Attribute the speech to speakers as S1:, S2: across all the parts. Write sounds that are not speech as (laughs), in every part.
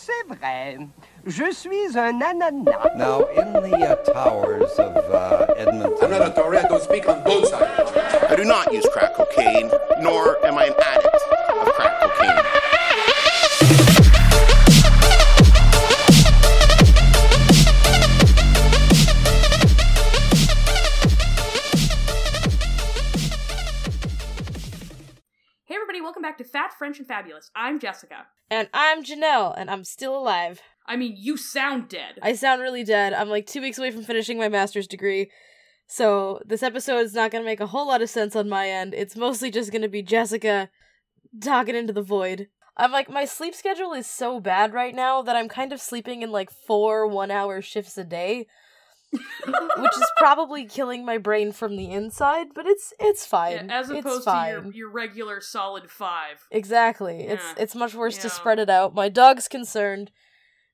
S1: c'est vrai. Je suis un ananas.
S2: Now, in the uh, towers of uh, Edmonton.
S3: I'm not a Toretto. Speak on both sides.
S4: I do not use crack cocaine, nor am I an addict
S5: French, and Fabulous. I'm Jessica.
S6: And I'm Janelle, and I'm still alive.
S5: I mean, you sound dead.
S6: I sound really dead. I'm like two weeks away from finishing my master's degree. So this episode is not going to make a whole lot of sense on my end. It's mostly just going to be Jessica talking into the void. I'm like, my sleep schedule is so bad right now that I'm kind of sleeping in like four one hour shifts a day. Which is probably killing my brain from the inside, but it's it's fine.
S5: Yeah, as
S6: It's
S5: opposed to your, your regular solid five.
S6: Exactly. It's
S5: Yeah.
S6: it's much worse to spread it out. My dog's concerned.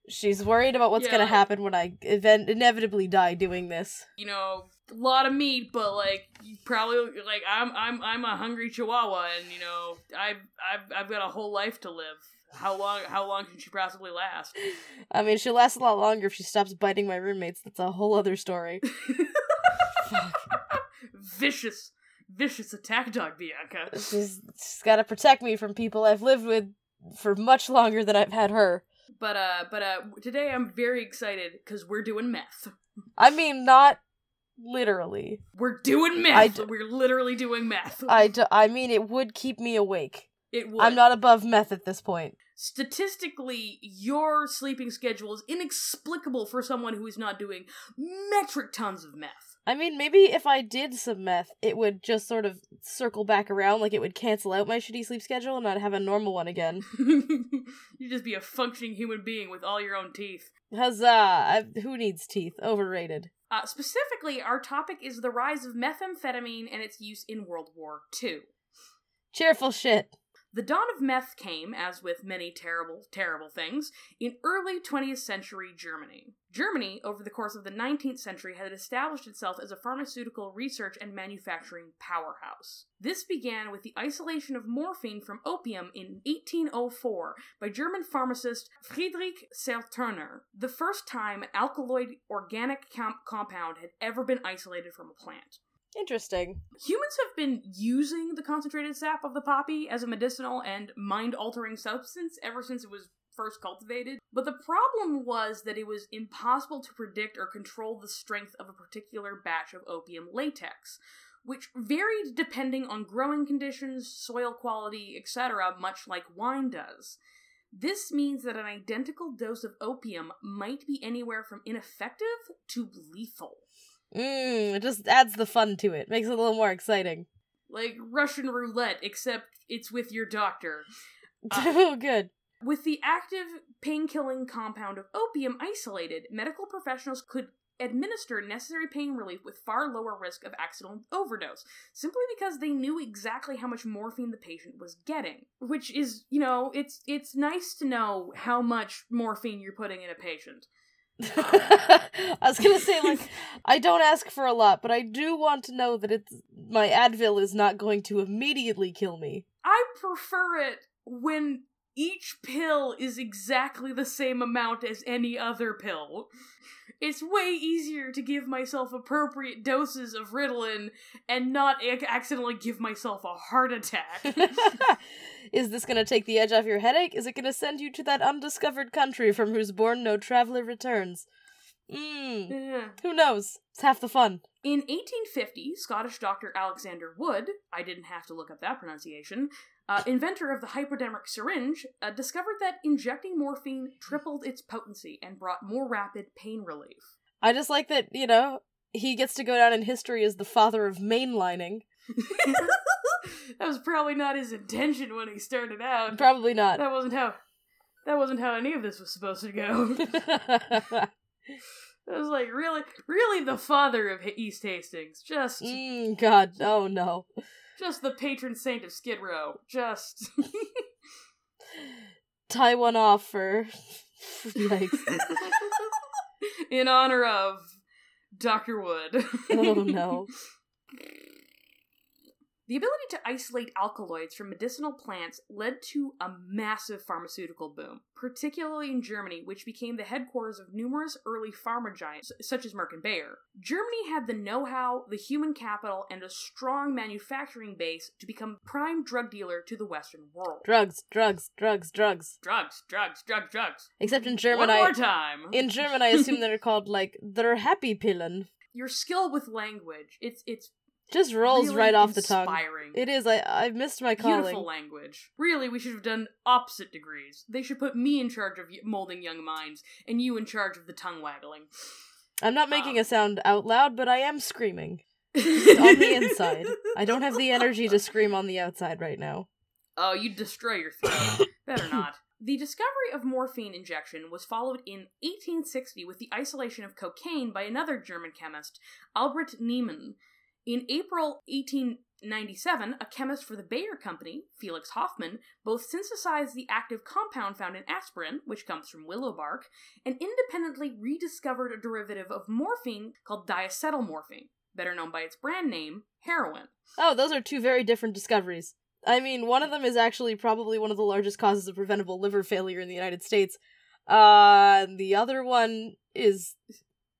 S6: She's worried about what's
S5: Yeah,
S6: gonna happen when I event- inevitably die doing this.
S5: You know, a lot of meat, but like you probably like I'm I'm I'm a hungry chihuahua, and you know I've I've I've got a whole life to live. How long how long can she possibly last? (laughs)
S6: I mean, she'll last a lot longer if she stops biting my roommates. That's a whole other story. (laughs)
S5: vicious vicious attack dog Bianca.
S6: She's, she's got to protect me from people I've lived with for much longer than I've had her.
S5: But uh but uh today I'm very excited because we're doing meth.
S6: I mean, not literally.
S5: We're doing meth.
S6: D-
S5: we're literally doing meth.
S6: I, d- I mean, it would keep me awake.
S5: It would.
S6: I'm not above meth at this point.
S5: statistically your sleeping schedule is inexplicable for someone who is not doing metric tons of meth.
S6: I mean, maybe if I did some meth, it would just sort of circle back around, like it would cancel out my shitty sleep schedule and I'd have a normal one again. (laughs)
S5: You'd just be a functioning human being with all your own teeth.
S6: Huzzah! I, who needs teeth? Overrated.
S5: Uh, specifically, our topic is the rise of methamphetamine and its use in World War II.
S6: Cheerful shit.
S5: The dawn of meth came, as with many terrible, terrible things, in early 20th century Germany. Germany, over the course of the 19th century, had established itself as a pharmaceutical research and manufacturing powerhouse. This began with the isolation of morphine from opium in 1804 by German pharmacist Friedrich Serturner, the first time an alkaloid organic com- compound had ever been isolated from a plant.
S6: Interesting.
S5: Humans have been using the concentrated sap of the poppy as a medicinal and mind altering substance ever since it was first cultivated. But the problem was that it was impossible to predict or control the strength of a particular batch of opium latex, which varied depending on growing conditions, soil quality, etc., much like wine does. This means that an identical dose of opium might be anywhere from ineffective to lethal.
S6: Mmm, it just adds the fun to it. Makes it a little more exciting.
S5: Like Russian roulette, except it's with your doctor. (laughs)
S6: Uh, oh, good.
S5: With the active pain killing compound of opium isolated, medical professionals could administer necessary pain relief with far lower risk of accidental overdose, simply because they knew exactly how much morphine the patient was getting. Which is, you know, it's it's nice to know how much morphine you're putting in a patient. (laughs)
S6: I was gonna say, like, I don't ask for a lot, but I do want to know that it's my Advil is not going to immediately kill me.
S5: I prefer it when each pill is exactly the same amount as any other pill. It's way easier to give myself appropriate doses of Ritalin and not ac- accidentally give myself a heart attack. (laughs) (laughs)
S6: is this gonna take the edge off your headache? Is it gonna send you to that undiscovered country from whose bourne no traveler returns? Mmm.
S5: Yeah.
S6: Who knows? It's half the fun.
S5: In 1850, Scottish doctor Alexander Wood, I didn't have to look up that pronunciation, uh, inventor of the hypodermic syringe, uh, discovered that injecting morphine tripled its potency and brought more rapid pain relief.
S6: I just like that, you know, he gets to go down in history as the father of mainlining. (laughs)
S5: that was probably not his intention when he started out.
S6: Probably not.
S5: That wasn't how. That wasn't how any of this was supposed to go. (laughs) (laughs) It was like really, really the father of East Hastings. Just,
S6: mm, God, oh no.
S5: Just the patron saint of Skid Row. Just. (laughs)
S6: Tie one off for. (laughs) Yikes.
S5: in honor of Dr. Wood.
S6: Oh no. (laughs)
S5: The ability to isolate alkaloids from medicinal plants led to a massive pharmaceutical boom, particularly in Germany, which became the headquarters of numerous early pharma giants, such as Merck and Bayer. Germany had the know how, the human capital, and a strong manufacturing base to become prime drug dealer to the Western world.
S6: Drugs, drugs, drugs, drugs.
S5: drugs, drugs, drugs, drugs.
S6: Except in German,
S5: One more
S6: I
S5: time. (laughs)
S6: in German I assume they're called like they're happy pillen.
S5: Your skill with language, it's it's
S6: Just rolls
S5: really
S6: right off the tongue. It is. I I missed my calling.
S5: Beautiful language. Really, we should have done opposite degrees. They should put me in charge of molding young minds, and you in charge of the tongue waggling.
S6: I'm not making
S5: Um,
S6: a sound out loud, but I am screaming (laughs) on the inside. I don't have the energy to scream on the outside right now.
S5: Oh, you'd destroy your throat. (coughs) Better not. The discovery of morphine injection was followed in 1860 with the isolation of cocaine by another German chemist, Albert Niemann. In April 1897, a chemist for the Bayer Company, Felix Hoffmann, both synthesized the active compound found in aspirin, which comes from willow bark, and independently rediscovered a derivative of morphine called diacetylmorphine, better known by its brand name, heroin.
S6: Oh, those are two very different discoveries. I mean, one of them is actually probably one of the largest causes of preventable liver failure in the United States. Uh, the other one is,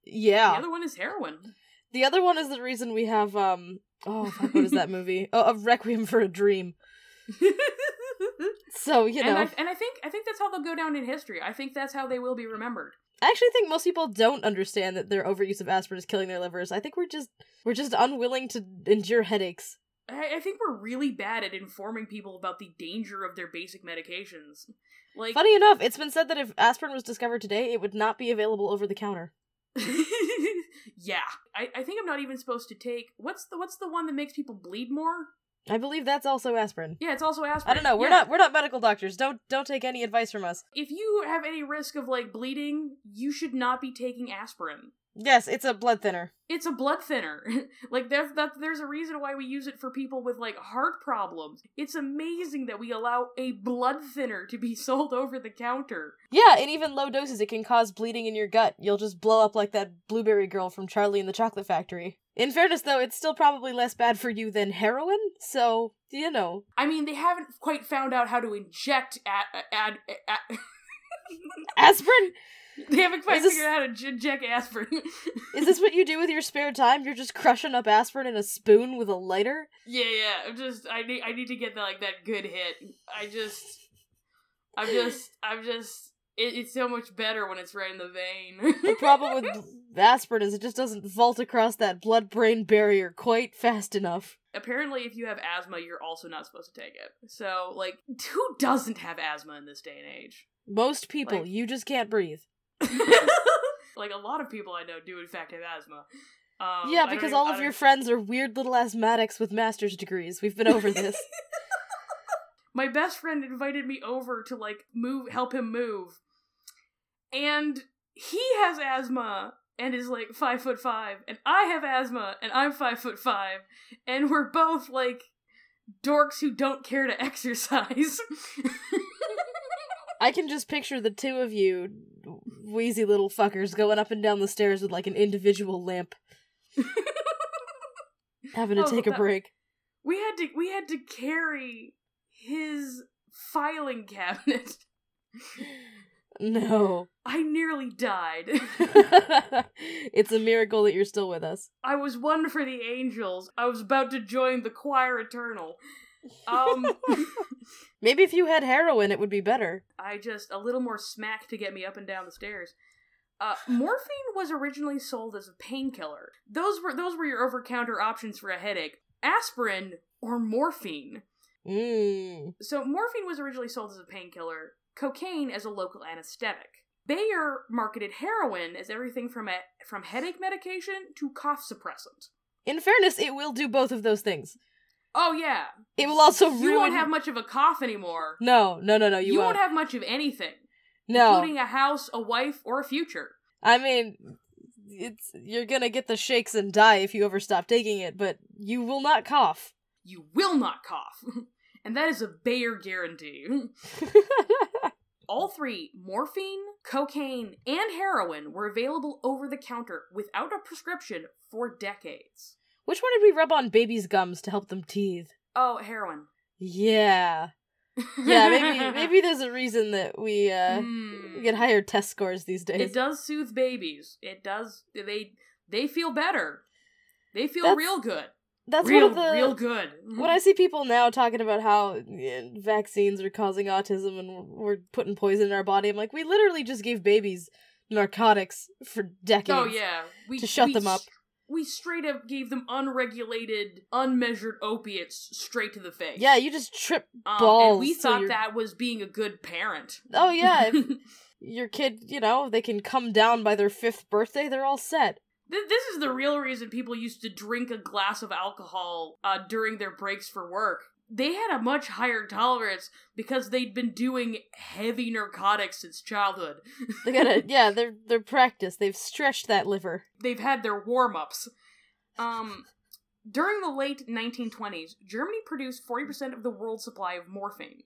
S6: yeah,
S5: The other one is heroin.
S6: The other one is the reason we have um. Oh, fuck, what is that (laughs) movie? Oh, of Requiem for a Dream. (laughs) So you know,
S5: and I, and I think I think that's how they'll go down in history. I think that's how they will be remembered.
S6: I actually think most people don't understand that their overuse of aspirin is killing their livers. I think we're just we're just unwilling to endure headaches.
S5: I, I think we're really bad at informing people about the danger of their basic medications. Like,
S6: Funny enough, it's been said that if aspirin was discovered today, it would not be available over the counter. (laughs)
S5: yeah, I, I think I'm not even supposed to take what's the what's the one that makes people bleed more?
S6: I believe that's also aspirin.
S5: Yeah, it's also aspirin.
S6: I don't know. We're
S5: Yeah.
S6: not we're not medical doctors. Don't don't take any advice from us.
S5: If you have any risk of like bleeding, you should not be taking aspirin.
S6: Yes, it's a blood thinner.
S5: It's a blood thinner. (laughs) like there's that there's a reason why we use it for people with like heart problems. It's amazing that we allow a blood thinner to be (laughs) sold over the counter.
S6: Yeah, and even low doses, it can cause bleeding in your gut. You'll just blow up like that blueberry girl from Charlie and the Chocolate Factory. In fairness, though, it's still probably less bad for you than heroin, so, you know.
S5: I mean, they haven't quite found out how to inject ad, ad, ad,
S6: Aspirin? (laughs)
S5: They haven't quite
S6: Is this-
S5: figured out how to j- inject aspirin.
S6: Is this what you do with your spare time? You're just crushing up aspirin in a spoon with a lighter?
S5: yeah, yeah. I'm just I need I need to get that like that good hit. I just I'm just I'm just it, it's so much better when it's right in the vein.
S6: The problem with (laughs) aspirin is it just doesn't vault across that blood brain barrier quite fast enough.
S5: apparently if you have asthma you're also not supposed to take it so like who doesn't have asthma in this day and age
S6: Most people,
S5: Like-
S6: you just can't breathe. (laughs)
S5: like a lot of people i know do in fact have asthma um,
S6: yeah, because
S5: even-
S6: all of your friends are weird little asthmatics with master's degrees. We've been over this. (laughs)
S5: my best friend invited me over to like move help him move and he has asthma and is like five foot five and i have asthma and i'm five foot five and we're both like dorks who don't care to (laughs) exercise
S6: I can just picture the two of you, wheezy little fuckers, going up and down the stairs with like an individual lamp, (laughs) having to
S5: Oh,
S6: take a
S5: that-
S6: break.
S5: we had to we had to carry his filing cabinet
S6: No. (laughs)
S5: i nearly died (laughs)
S6: it's a miracle that you're still with us.
S5: i was one for the angels i was about to join the choir eternal um (laughs)
S6: Maybe if you had heroin, it would be better.
S5: I just a little more smack to get me up and down the stairs. Uh, morphine was originally sold as a painkiller. Those were those were your over-counter options for a headache: aspirin or morphine.
S6: Mmm.
S5: So morphine was originally sold as a painkiller, cocaine as a local anesthetic. Bayer marketed heroin as everything from a, from headache medication to cough suppressant.
S6: In fairness, it will do both of those things.
S5: Oh yeah,
S6: It will also ruin.
S5: you won't have much of a cough anymore.
S6: No, no, no, no. You,
S5: You,
S6: won't.
S5: won't have much of anything,
S6: no.
S5: including a house, a wife, or a future.
S6: I mean, it's you're gonna get the shakes and die if you ever stop taking it, but you will not cough.
S5: you will not cough. (laughs) and that is a Bayer guarantee. (laughs) All three, morphine, cocaine, and heroin, were available over the counter without a prescription for decades.
S6: Which one did we rub on babies' gums to help them teeth?
S5: Oh, heroin.
S6: Yeah. Yeah, maybe maybe there's a reason that we uh we get higher test scores these days.
S5: It does soothe babies. It does. They they feel better. They feel
S6: That's-
S5: real good.
S6: That's
S5: real,
S6: one of the
S5: real good.
S6: when I see people now talking about how vaccines are causing autism and we're putting poison in our body, I'm like, we literally just gave babies narcotics for decades.
S5: oh yeah, we,
S6: to shut
S5: we
S6: them up.
S5: We straight up gave them unregulated, unmeasured opiates straight to the face.
S6: Yeah, you just trip
S5: um,
S6: balls.
S5: And we thought that was being a good parent.
S6: Oh yeah, (laughs) your kid, you know, they can come down by their fifth birthday, they're all set.
S5: Th- This is the real reason people used to drink a glass of alcohol uh, during their breaks for work. They had a much higher tolerance because they'd been doing heavy narcotics since childhood. (laughs)
S6: They gotta, yeah, they're they're practiced. They've stretched that liver.
S5: They've had their warm ups. Um, during the late 1920s, Germany produced 40% of the world's supply of morphine.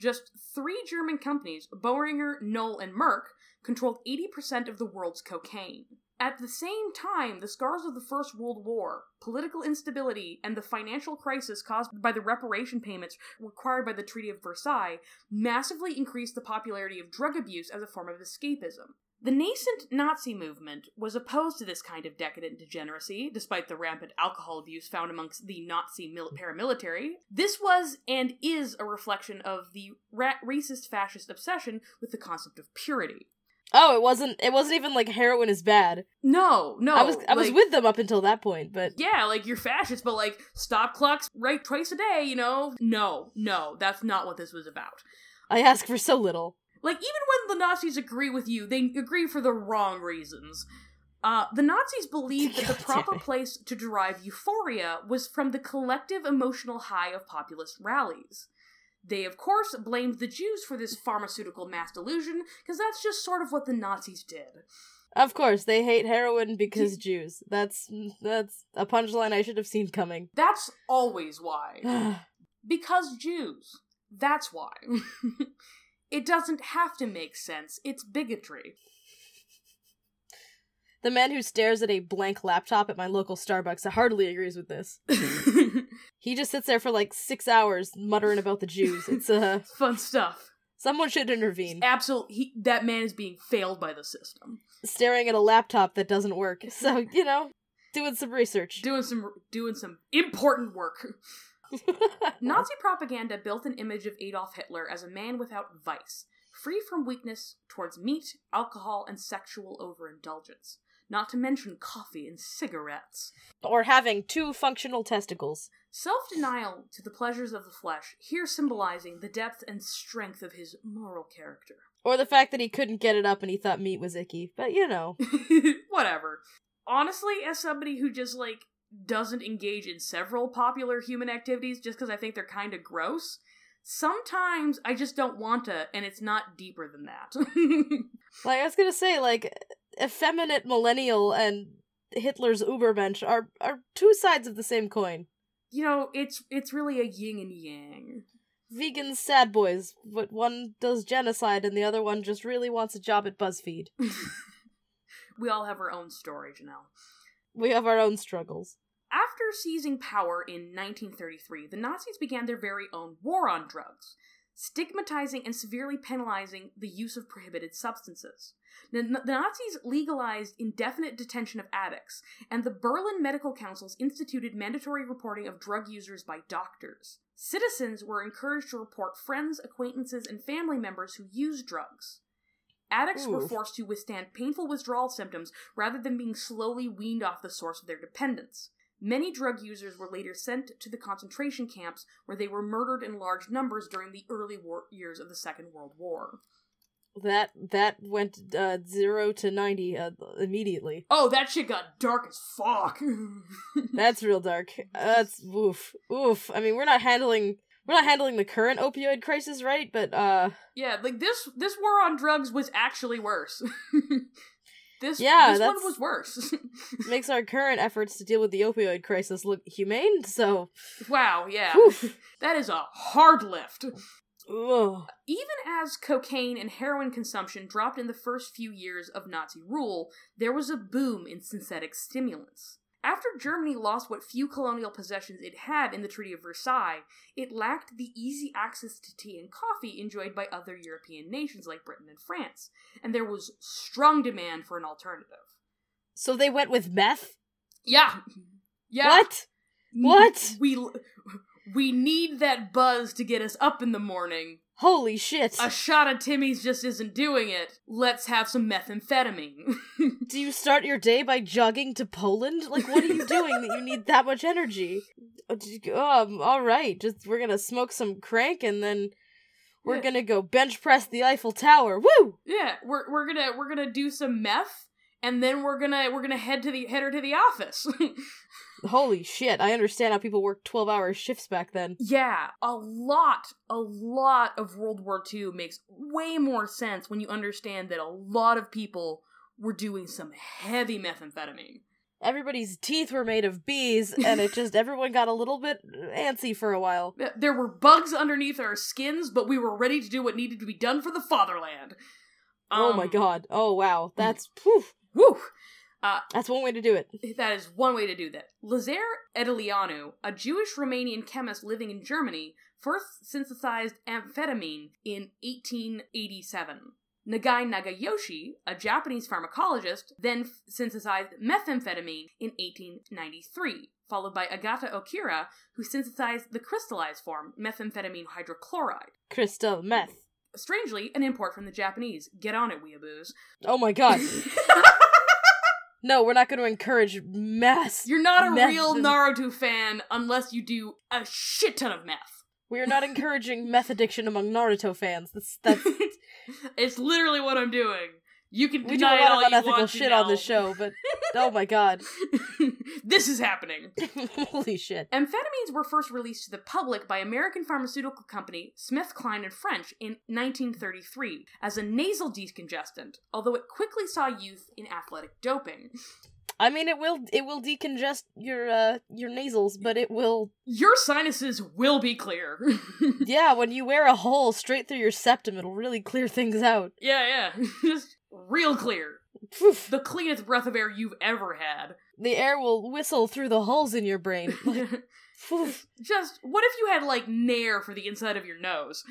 S5: Just three German companies, Boehringer, Knoll, and Merck, controlled 80% of the world's cocaine. At the same time, the scars of the First World War, political instability, and the financial crisis caused by the reparation payments required by the Treaty of Versailles massively increased the popularity of drug abuse as a form of escapism. The nascent Nazi movement was opposed to this kind of decadent degeneracy, despite the rampant alcohol abuse found amongst the Nazi mil- paramilitary. This was and is a reflection of the ra- racist fascist obsession with the concept of purity.
S6: Oh, it wasn't. It wasn't even like heroin is bad.
S5: No, no.
S6: I was I was with them up until that point, but
S5: Yeah, like you're fascist, but like stop clocks right twice a day, you know? No, no, that's not what this was about.
S6: I ask for so little.
S5: Like even when the Nazis agree with you, they agree for the wrong reasons. Uh, the Nazis believed that the (laughs) proper place to derive euphoria was from the collective emotional high of populist rallies. They, of course, blamed the Jews for this pharmaceutical mass delusion, because that's just sort of what the Nazis did.
S6: Of course, they hate heroin because Jews. That's that's a punchline I should have seen coming. (sighs)
S5: That's always why. Because Jews. That's why. (laughs) it doesn't have to make sense, it's bigotry.
S6: The man who stares at a blank laptop at my local Starbucks hardly agrees with this. (laughs) He just sits there for like six hours muttering about the Jews. It's uh (laughs)
S5: Fun stuff.
S6: someone should intervene.
S5: Absolutely, that man is being failed by the system.
S6: Staring at a laptop that doesn't work. So you know, doing some research.
S5: Doing some doing some important work. (laughs) Nazi propaganda built an image of Adolf Hitler as a man without vice, free from weakness towards meat, alcohol, and sexual overindulgence. Not to mention coffee and cigarettes.
S6: or having two functional testicles.
S5: Self denial to the pleasures of the flesh, here symbolizing the depth and strength of his moral character.
S6: Or the fact that he couldn't get it up and he thought meat was icky. But you know. (laughs)
S5: Whatever. Honestly, as somebody who just, like, doesn't engage in several popular human activities just because I think they're kind of gross, sometimes I just don't want to, and it's not deeper than that. (laughs)
S6: Like I was gonna say, like effeminate millennial and Hitler's Ubermensch are are two sides of the same coin.
S5: you know, it's it's really a yin and yang.
S6: Vegans, sad boys, but one does genocide and the other one just really wants a job at BuzzFeed. (laughs)
S5: we all have our own story, Janelle.
S6: We have our own struggles.
S5: After seizing power in 1933, the Nazis began their very own war on drugs, stigmatizing and severely penalizing the use of prohibited substances. The, Nazis legalized indefinite detention of addicts, and the Berlin Medical Councils instituted mandatory reporting of drug users by doctors. Citizens were encouraged to report friends, acquaintances, and family members who used drugs. Addicts were forced to withstand painful withdrawal symptoms rather than being slowly weaned off the source of their dependence. Many drug users were later sent to the concentration camps where they were murdered in large numbers during the early war- years of the Second World War.
S6: That that went uh, zero to ninety uh, immediately.
S5: Oh, that shit got dark as fuck. (laughs)
S6: That's real dark. That's oof oof. I mean, we're not handling we're not handling the current opioid crisis right, but uh,
S5: yeah, like this this war on drugs was actually worse. (laughs) this
S6: Yeah,
S5: this one was worse. (laughs)
S6: makes our current efforts to deal with the opioid crisis look humane. So,
S5: wow, yeah.
S6: Oof. (laughs)
S5: That is a hard lift.
S6: ugh.
S5: Even as cocaine and heroin consumption dropped in the first few years of Nazi rule, there was a boom in synthetic stimulants. After Germany lost what few colonial possessions it had in the Treaty of Versailles, it lacked the easy access to tea and coffee enjoyed by other European nations like Britain and France, and there was strong demand for an alternative.
S6: So they went with meth?
S5: Yeah. Yeah.
S6: What? What?
S5: We we need that buzz to get us up in the morning.
S6: Holy shit.
S5: A shot of Timmy's just isn't doing it. Let's have some methamphetamine. (laughs)
S6: Do you start your day by jogging to Poland? Like, what are you doing that you need that much energy? Uh, Um, all right, just we're gonna smoke some crank and then we're
S5: Yeah.
S6: gonna go bench press the Eiffel Tower. Woo!
S5: yeah, we're we're gonna we're gonna do some meth, and then we're gonna we're gonna head to the head her to the office. (laughs)
S6: Holy shit! I understand how people worked twelve-hour shifts back then.
S5: yeah, a lot, a lot of World War II makes way more sense when you understand that a lot of people were doing some heavy methamphetamine.
S6: Everybody's teeth were made of bees, and it just (laughs) everyone got a little bit antsy for a while.
S5: There were bugs underneath our skins, but we were ready to do what needed to be done for the fatherland.
S6: oh my
S5: Um,
S6: god! Oh wow! That's whew,
S5: Woo!
S6: Uh, that's one way to do it.
S5: That is one way to do that. Lazare Edeleanu, a Jewish Romanian chemist living in Germany, first synthesized amphetamine in 1887. Nagai Nagayoshi, a Japanese pharmacologist, then f- synthesized methamphetamine in 1893, followed by Ogata Akira, who synthesized the crystallized form, methamphetamine hydrochloride.
S6: Crystal meth.
S5: Strangely, an import from the Japanese. Get on it, weeaboos.
S6: Oh my god! (laughs) No, we're not going to encourage mass.
S5: You're not a
S6: meth-
S5: real Naruto fan unless you do a shit ton of meth.
S6: We are not (laughs) encouraging meth addiction among Naruto fans. That's that's (laughs)
S5: it's literally what I'm doing. You can
S6: we do a lot
S5: all
S6: of unethical shit on this show, but oh my god, (laughs)
S5: this is happening. (laughs)
S6: holy shit!
S5: Amphetamines were first released to the public by American pharmaceutical company SmithKline and French in 1933 as a nasal decongestant, although it quickly saw use in athletic doping.
S6: I mean, it will it will decongest your uh your nasals, but it will
S5: Your sinuses will be clear. (laughs)
S6: yeah. When you wear a hole straight through your septum, it'll really clear things out.
S5: yeah, yeah. Just real clear. (laughs) The cleanest breath of air you've ever had.
S6: The air will whistle through the holes in your brain. (laughs)
S5: Just what if you had like Nair for the inside of your nose?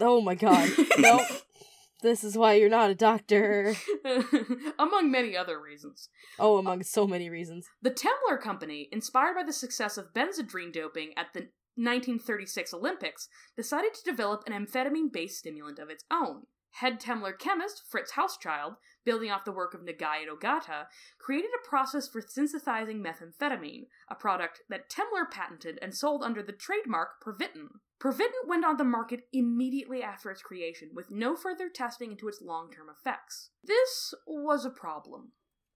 S6: oh my god, (laughs) nope. This is why you're not a doctor.
S5: Among many other reasons.
S6: Oh, among so many reasons.
S5: The Temmler Company, inspired by the success of Benzedrine doping at the 1936 Olympics, decided to develop an amphetamine based stimulant of its own. Head Temmler chemist Fritz Hauschild, building off the work of Nagai and Ogata, created a process for synthesizing methamphetamine, a product that Temmler patented and sold under the trademark Pervitin. Pervitin went on the market immediately after its creation, with no further testing into its long term effects. This was a problem.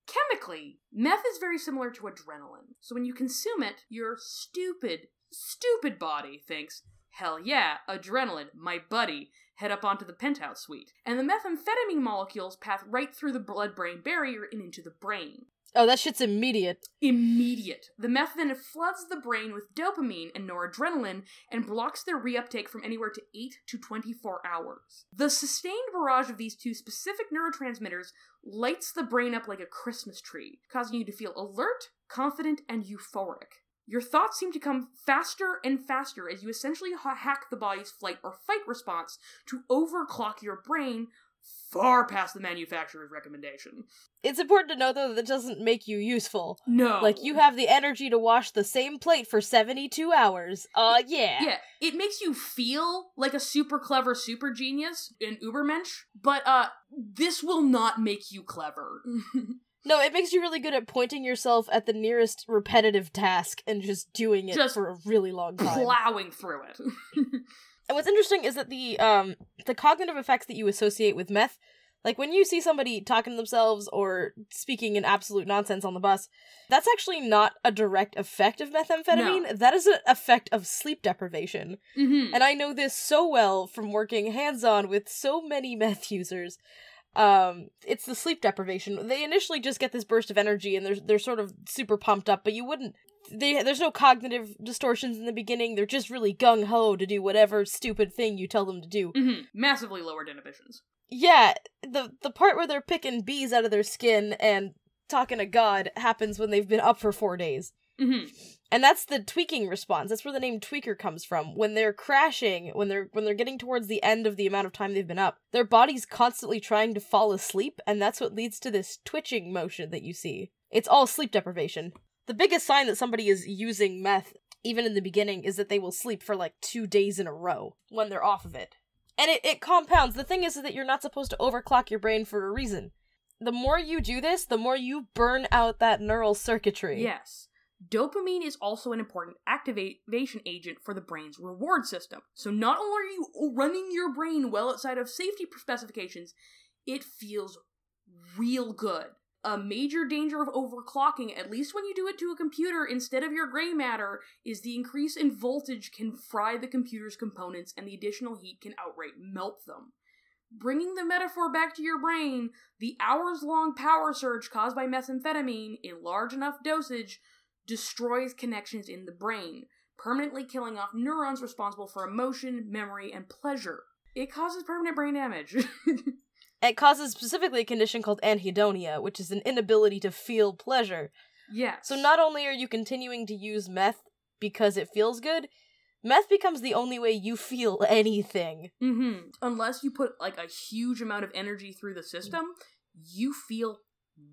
S5: Chemically, meth is very similar to adrenaline. So when you consume it, your stupid, stupid body thinks, hell yeah, adrenaline, my buddy, head up onto the penthouse suite. And the methamphetamine molecules pass right through the blood brain barrier and into the brain.
S6: Oh, that shit's immediate.
S5: Immediate. The meth then floods the brain with dopamine and noradrenaline and blocks their reuptake from anywhere to 8 to 24 hours. The sustained barrage of these two specific neurotransmitters lights the brain up like a Christmas tree, causing you to feel alert, confident, and euphoric. Your thoughts seem to come faster and faster as you essentially ha- hack the body's flight or fight response to overclock your brain far past the manufacturer's recommendation.
S6: It's important to know though that doesn't make you useful.
S5: No.
S6: Like you have the energy to wash the same plate for 72 hours. Uh yeah.
S5: Yeah, it makes you feel like a super clever super genius in Ubermensch, but uh this will not make you clever. (laughs)
S6: No, it makes you really good at pointing yourself at the nearest repetitive task and just doing it
S5: Just
S6: for a really long time.
S5: Plowing through it.
S6: And what's interesting is that the um the cognitive effects that you associate with meth, like when you see somebody talking to themselves or speaking in absolute nonsense on the bus, that's actually not a direct effect of methamphetamine. That is an effect of sleep deprivation.
S5: hmm
S6: And I know this so well from working hands-on with so many meth (laughs) users. Um, it's the sleep deprivation. They initially just get this burst of energy and they're they're sort of super pumped up, but you wouldn't they there's no cognitive distortions in the beginning. They're just really gung ho to do whatever stupid thing you tell them to do.
S5: mm-hmm. Massively lowered inhibitions.
S6: Yeah, the the part where they're picking bees out of their skin and talking to God happens when they've been up for four days.
S5: Hmm
S6: And that's the tweaking response. That's where the name tweaker comes from. When they're crashing, when they're when they're getting towards the end of the amount of time they've been up, their body's constantly trying to fall asleep, and that's what leads to this twitching motion that you see. It's all sleep deprivation. The biggest sign that somebody is using meth, even in the beginning, is that they will sleep for like two days in a row when they're off of it. And it, it compounds. The thing is, is that you're not supposed to overclock your brain for a reason. The more you do this, the more you burn out that neural circuitry.
S5: Yes. Dopamine is also an important activation agent for the brain's reward system. So not only are you running your brain well outside of safety specifications, it feels real good. A major danger of overclocking, at least when you do it to a computer instead of your gray matter, is the increase in voltage can fry the computer's components and the additional heat can outright melt them. Bringing the metaphor back to your brain, the hours long power surge caused by methamphetamine in large enough dosage destroys connections in the brain, permanently killing off neurons responsible for emotion, memory, and pleasure. It causes permanent brain damage. (laughs)
S6: It causes specifically a condition called anhedonia, which is an inability to feel pleasure.
S5: yes.
S6: So not only are you continuing to use meth because it feels good, meth becomes the only way you feel (laughs) anything.
S5: Mm-hmm. Unless you put like a huge amount of energy through the system, you feel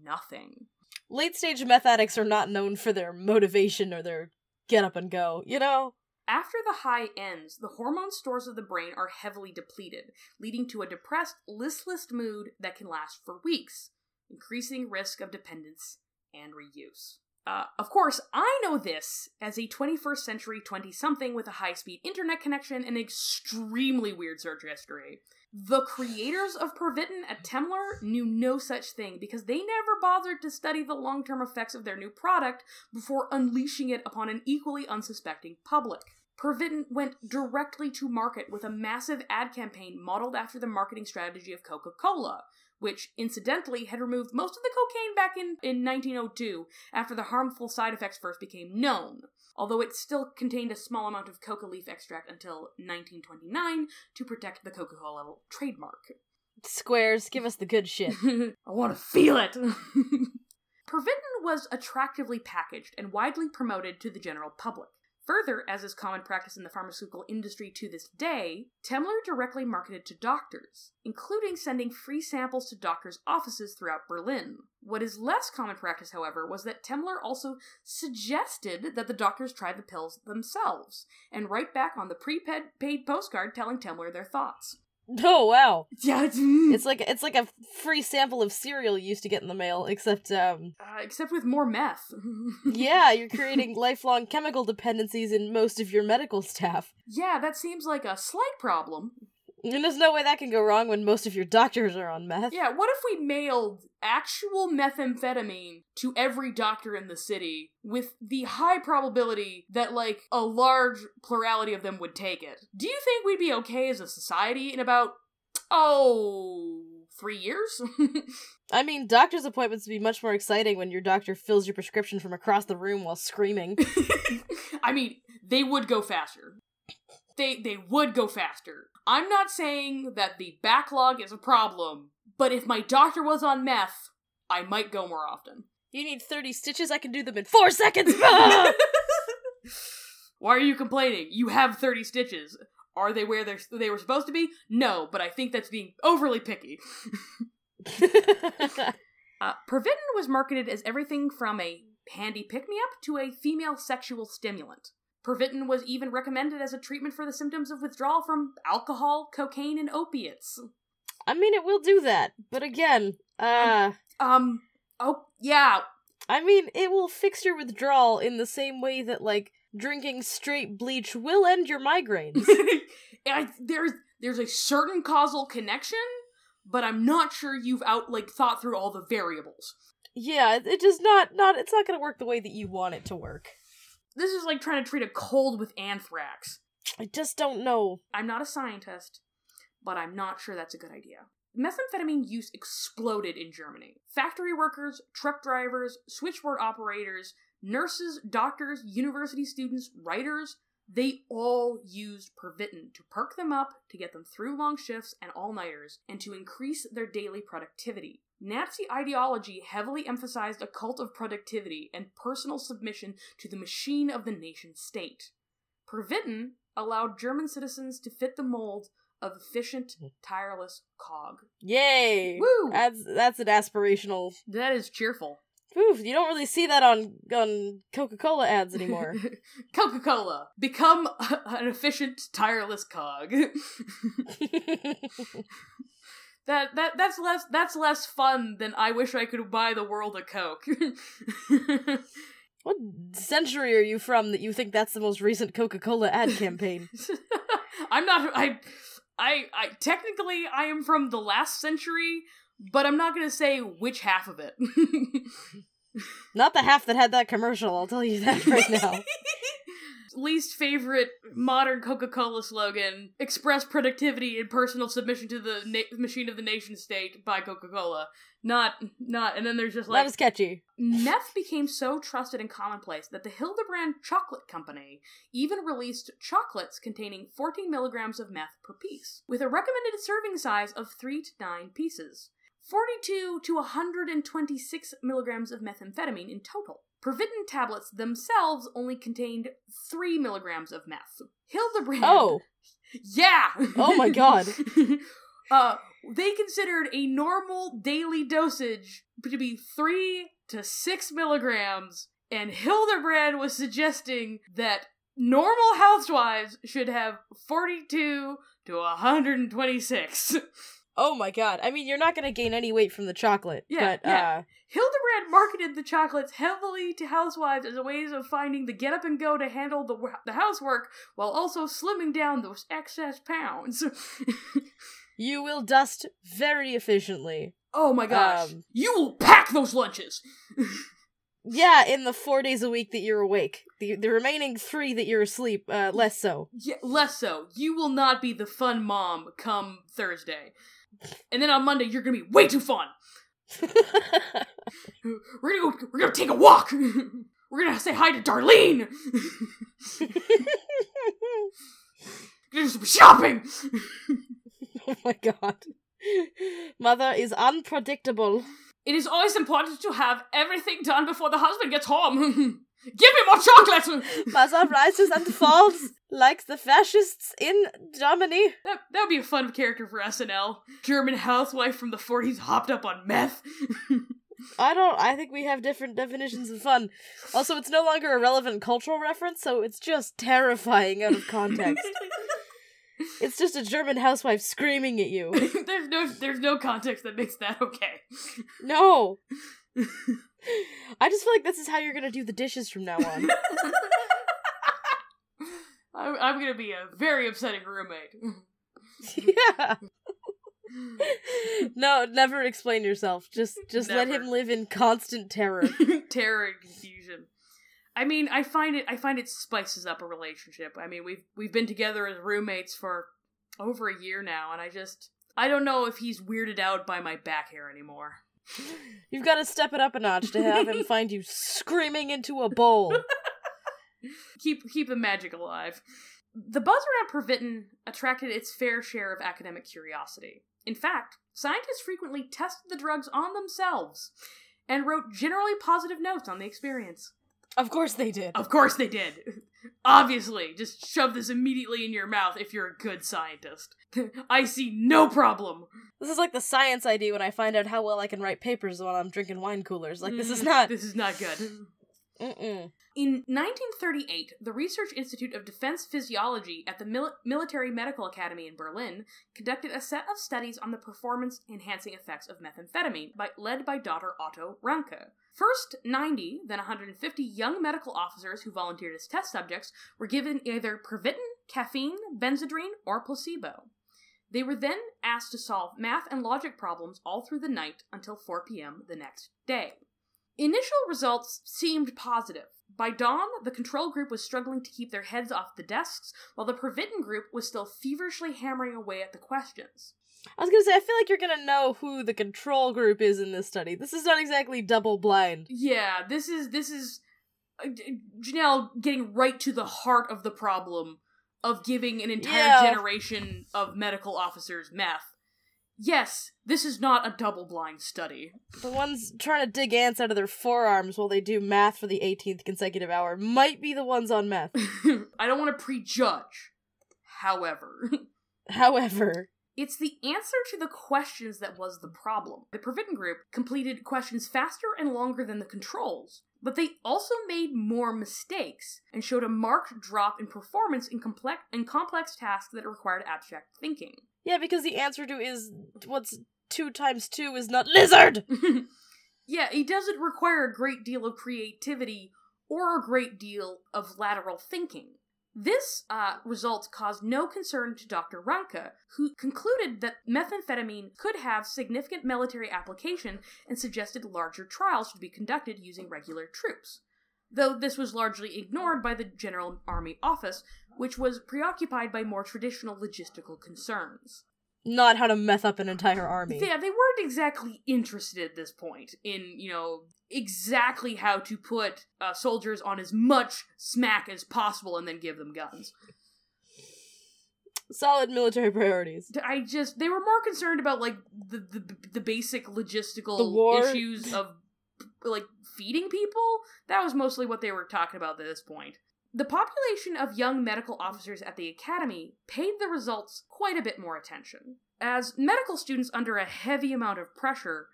S5: nothing.
S6: Late stage meth addicts are not known for their motivation or their get up and go, you know?
S5: After the high ends, the hormone stores of the brain are heavily depleted, leading to a depressed, listless mood that can last for weeks, increasing risk of dependence and reuse. Uh, of course, I know this as a 21st century 20 something with a high speed internet connection and extremely weird search history. The creators of Pervitin at Temmler knew no such thing because they never bothered to study the long term effects of their new product before unleashing it upon an equally unsuspecting public. Pervitin went directly to market with a massive ad campaign modeled after the marketing strategy of Coca Cola, which incidentally had removed most of the cocaine back in, in 1902 after the harmful side effects first became known. Although it still contained a small amount of coca leaf extract until 1929 to protect the Coca Cola trademark.
S6: Squares, give us the good shit. (laughs)
S5: I want to feel it. (laughs) Pervitin was attractively packaged and widely promoted to the general public. Further, as is common practice in the pharmaceutical industry to this day, Temmler directly marketed to doctors, including sending free samples to doctors' offices throughout Berlin. What is less common practice, however, was that Temmler also suggested that the doctors try the pills themselves and write back on the prepaid postcard telling Temmler their thoughts. (laughs)
S6: Oh wow.
S5: Yeah, it's,
S6: It's like it's like a free sample of cereal you used to get in the mail, except um
S5: uh, except with more meth. (laughs)
S6: yeah, you're creating (laughs) lifelong chemical dependencies in most of your medical staff.
S5: Yeah, that seems like a slight problem.
S6: And there's no way that can go wrong when most of your doctors are on meth.
S5: Yeah, what if we mailed actual methamphetamine to every doctor in the city with the high probability that, like, a large plurality of them would take it? Do you think we'd be okay as a society in about, oh, three years? (laughs)
S6: I mean, doctor's appointments would be much more exciting when your doctor fills your prescription from across the room while screaming. (laughs)
S5: I mean, they would go faster. They they would go faster. I'm not saying that the backlog is a problem, but if my doctor was on meth, I might go more often.
S6: You need 30 stitches? I can do them in four seconds! (laughs) (laughs)
S5: Why are you complaining? You have 30 stitches. Are they where they they were supposed to be? No, but I think that's being overly picky. (laughs) Uh, Pervitin was marketed as everything from a handy pick me up to a female sexual stimulant. Pervitin was even recommended as a treatment for the symptoms of withdrawal from alcohol, cocaine, and opiates.
S6: I mean, it will do that, but again, uh,
S5: Um, oh, yeah.
S6: I mean, it will fix your withdrawal in the same way that, like, drinking straight bleach will end your migraines. (laughs)
S5: I, there's there's a certain causal connection, but I'm not sure you've out like thought through all the variables.
S6: yeah, it just not, not, it's not gonna work the way that you want it to work.
S5: This is like trying to treat a cold with anthrax.
S6: I just don't know.
S5: I'm not a scientist, but I'm not sure that's a good idea. Methamphetamine use exploded in Germany. Factory workers, truck drivers, switchboard operators, nurses, doctors, university students, writers, They all used Pervitin to perk them up, to get them through long shifts and all nighters, and to increase their daily productivity. Nazi ideology heavily emphasized a cult of productivity and personal submission to the machine of the nation state. Pervitin allowed German citizens to fit the mold of efficient, tireless cog.
S6: Yay!
S5: Woo!
S6: That's that's an aspirational.
S5: That is cheerful.
S6: Oof, you don't really see that on on Coca Cola ads anymore. (laughs)
S5: Coca Cola, become (laughs) an efficient, tireless cog. (laughs) that that that's less that's less fun than I wish I could buy the world a Coke.
S6: what century are you from that you think that's the most recent Coca Cola ad campaign? (laughs)
S5: I'm not. I, I, I. Technically, I am from the last century, but I'm not gonna say which half of it. (laughs)
S6: Not the half that had that commercial, I'll tell you that right now. (laughs)
S5: Least favorite modern Coca Cola slogan express productivity and personal submission to the na- machine of the nation state by Coca Cola. Not, not, and then there's just like.
S6: Not as catchy.
S5: Meth became so trusted and commonplace that the Hildebrand Chocolate Company even released chocolates containing 14 milligrams of meth per piece, with a recommended serving size of 3 to 9 pieces. 42 to 126 milligrams of methamphetamine in total. Pervitin tablets themselves only contained 3 milligrams of meth. Hildebrand.
S6: Oh. (laughs)
S5: Yeah!
S6: Oh my god. (laughs)
S5: uh, they considered a normal daily dosage to be 3 to 6 milligrams, and Hildebrand was suggesting that normal housewives should have 42 to 126. (laughs)
S6: Oh my god. I mean, you're not gonna gain any weight from the chocolate.
S5: Yeah,
S6: but,
S5: yeah.
S6: uh.
S5: Hildebrand marketed the chocolates heavily to housewives as a ways of finding the get up and go to handle the, the housework while also slimming down those excess pounds. (laughs)
S6: You will dust very efficiently.
S5: oh my gosh.
S6: Um.
S5: you will pack those lunches! (laughs)
S6: Yeah, in the four days a week that you're awake. The the remaining three that you're asleep, uh, less so.
S5: Yeah, less so. You will not be the fun mom come Thursday. And then on Monday, you're gonna be way too fun. (laughs) We're gonna go, we're gonna take a walk. (laughs) We're gonna say hi to Darlene. Gonna do some shopping. (laughs)
S6: oh my god. Mother is unpredictable.
S5: It is always important to have everything done before the husband gets home. Give me more chocolate. (laughs)
S6: Mother rises and falls like the fascists in Germany.
S5: That that would be a fun character for SNL. German housewife from the 40s hopped up on meth. (laughs)
S6: I don't. I think we have different definitions of fun. Also, it's no longer a relevant cultural reference, so it's just terrifying out of context. (laughs) it's just a German housewife screaming at you.
S5: there's no there's no context that makes that okay.
S6: No. I just feel like this is how you're gonna do the dishes from now on. (laughs)
S5: I'm, I'm gonna be a very upsetting roommate. (laughs)
S6: yeah. no, never explain yourself. Just just let him live in constant terror. (laughs)
S5: Terror and confusion. I mean, I find it I find it spices up a relationship. I mean, we've we've been together as roommates for over a year now, and I just I don't know if he's weirded out by my back hair anymore.
S6: You've got to step it up a notch to have him (laughs) find you screaming into a bowl. (laughs)
S5: keep keep the magic alive. The buzz around Pervitin attracted its fair share of academic curiosity. In fact, scientists frequently tested the drugs on themselves and wrote generally positive notes on the experience.
S6: Of course they did.
S5: Of course they did. (laughs) Obviously, just shove this immediately in your mouth if you're a good scientist. I see no problem.
S6: This is like the science I do when I find out how well I can write papers while I'm drinking wine coolers. Like this is
S5: Mm,
S6: not.
S5: This is not good.
S6: Mm-mm.
S5: In 1938, the Research Institute of Defense Physiology at the Mil- Military Medical Academy in Berlin conducted a set of studies on the performance enhancing effects of methamphetamine, by, led by Dr. Otto Ranke. First 90, then 150 young medical officers who volunteered as test subjects were given either Pervitin, caffeine, Benzedrine, or placebo. They were then asked to solve math and logic problems all through the night until 4 p.m. the next day. Initial results seemed positive. By dawn, the control group was struggling to keep their heads off the desks, while the Pervitin group was still feverishly hammering away at the questions.
S6: I was gonna say I feel like you're gonna know who the control group is in this study. This is not exactly double blind.
S5: Yeah, this is this is uh, Janelle getting right to the heart of the problem of giving an entire
S6: Yeah.
S5: generation of medical officers meth. Yes, this is not a double blind study.
S6: The ones trying to dig ants out of their forearms while they do math for the 18th consecutive hour might be the ones on meth. (laughs)
S5: I don't want to prejudge. However, (laughs)
S6: However,
S5: It's the answer to the questions that was the problem. The Pervitin Group completed questions faster and longer than the controls, but they also made more mistakes and showed a marked drop in performance in complex in complex tasks that required abstract thinking.
S6: yeah, because the answer to is what's two times two is not lizard. (laughs)
S5: yeah, it doesn't require a great deal of creativity or a great deal of lateral thinking. This uh, result caused no concern to Dr. Ranke, who concluded that methamphetamine could have significant military application and suggested larger trials should be conducted using regular troops. Though this was largely ignored by the General Army Office, which was preoccupied by more traditional logistical concerns.
S6: Not how to meth up an entire army.
S5: Yeah, they weren't exactly interested at this point in, you know, exactly how to put uh, soldiers on as much smack as possible and then give them guns.
S6: Solid military priorities.
S5: I just they were more concerned about like the the, the basic logistical
S6: The
S5: issues of like feeding people. That was mostly what they were talking about at this point. The population of young medical officers at the academy paid the results quite a bit more attention. As medical students under a heavy amount of pressure,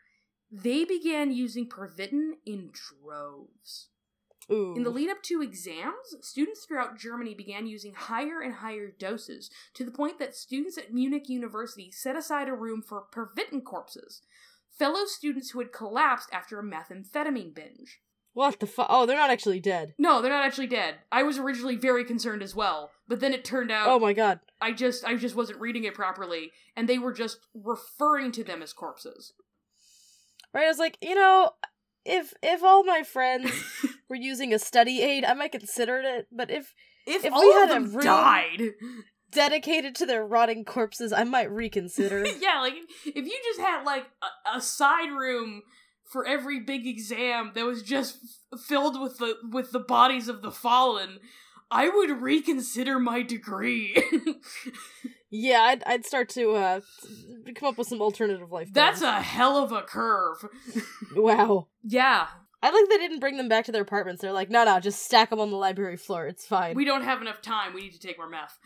S5: they began using Pervitin in droves.
S6: Ooh.
S5: In the lead up to exams, students throughout Germany began using higher and higher doses to the point that students at Munich University set aside a room for Pervitin corpses, fellow students who had collapsed after a methamphetamine binge.
S6: what the fuck? Oh, they're not actually dead.
S5: No, they're not actually dead. I was originally very concerned as well, but then it turned out
S6: Oh my god.
S5: I just I just wasn't reading it properly and they were just referring to them as corpses.
S6: Right? I was like, you know, if if all my friends (laughs) were using a study aid, I might consider it. But if
S5: If,
S6: If we had
S5: of
S6: a room-
S5: died,
S6: dedicated to their rotting corpses, I might reconsider. (laughs)
S5: yeah, like if you just had like a, a side room for every big exam that was just f- filled with the with the bodies of the fallen, I would reconsider my degree. (laughs)
S6: yeah, I'd I'd start to uh come up with some alternative life.
S5: That's a hell of a curve. (laughs) (laughs)
S6: wow.
S5: yeah,
S6: I like they didn't bring them back to their apartments. They're like, no, no, just stack them on the library floor. It's fine.
S5: we don't have enough time. We need to take more meth.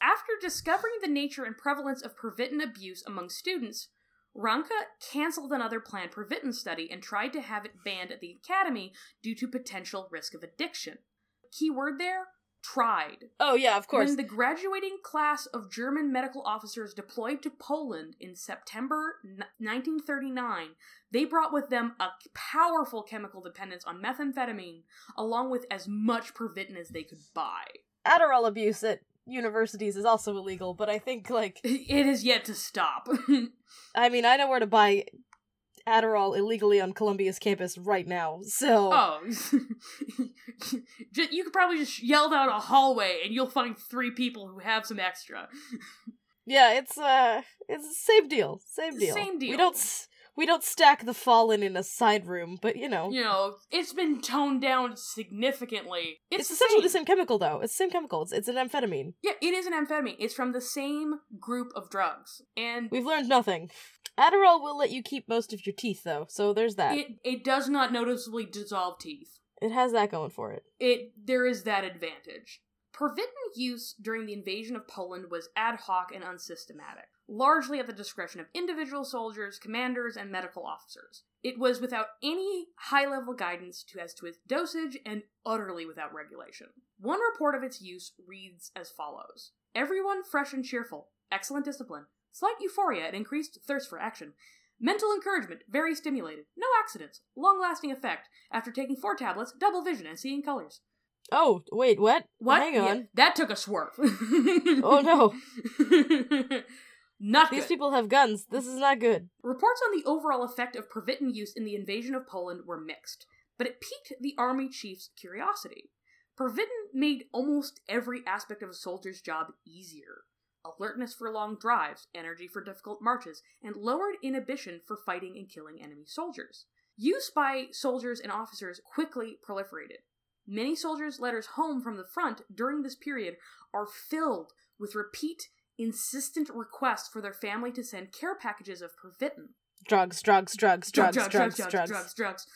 S5: After discovering the nature and prevalence of Pervitin abuse among students, Ranke canceled another planned Pervitin study and tried to have it banned at the academy due to potential risk of addiction. Key word there tried.
S6: oh yeah, of course.
S5: When the graduating class of German medical officers deployed to Poland in September n- 1939, they brought with them a powerful chemical dependence on methamphetamine, along with as much Pervitin as they could buy.
S6: Adderall abuse at universities is also illegal, but I think like (laughs)
S5: It is yet to stop. (laughs)
S6: I mean, I know where to buy Adderall illegally on Columbia's campus right now. So
S5: oh, (laughs) you could probably just yell down a hallway and you'll find three people who have some extra. (laughs)
S6: yeah, it's uh it's the same deal. Same deal.
S5: Same deal.
S6: We don't s- we don't stack the fallen in a side room, but you know.
S5: You know, it's been toned down significantly.
S6: It's,
S5: It's, the
S6: essentially the
S5: same.
S6: same chemical though. It's the same chemical. It's, it's an amphetamine.
S5: Yeah, it is an amphetamine. It's from the same group of drugs. And
S6: We've learned nothing. Adderall will let you keep most of your teeth though, so there's that.
S5: it it does not noticeably dissolve teeth.
S6: it has that going for it.
S5: It there is that advantage. Pervitin use during the invasion of Poland was ad hoc and unsystematic, largely at the discretion of individual soldiers, commanders, and medical officers. It was without any high level guidance to, as to its dosage and utterly without regulation. One report of its use reads as follows Everyone fresh and cheerful, excellent discipline, slight euphoria and increased thirst for action. Mental encouragement, very stimulated. No accidents. Long lasting effect. After taking four tablets, double vision and seeing colors.
S6: Oh, wait, what?
S5: What?
S6: Hang
S5: Yeah,
S6: on.
S5: that took a swerve. (laughs)
S6: Oh
S5: no. (laughs) Not
S6: These
S5: good.
S6: people have guns. This is not good.
S5: Reports on the overall effect of Pervitin use in the invasion of Poland were mixed, but it piqued the army chief's curiosity. Pervitin made almost every aspect of a soldier's job easier. Alertness for long drives, energy for difficult marches, and lowered inhibition for fighting and killing enemy soldiers. Use by soldiers and officers quickly proliferated. Many soldiers' letters home from the front during this period are filled with repeat, insistent requests for their family to send care packages of Pervitin.
S6: Drugs, drugs, drugs,
S5: Drug,
S6: drugs,
S5: drug,
S6: drugs,
S5: drug,
S6: drugs.
S5: drugs, drugs.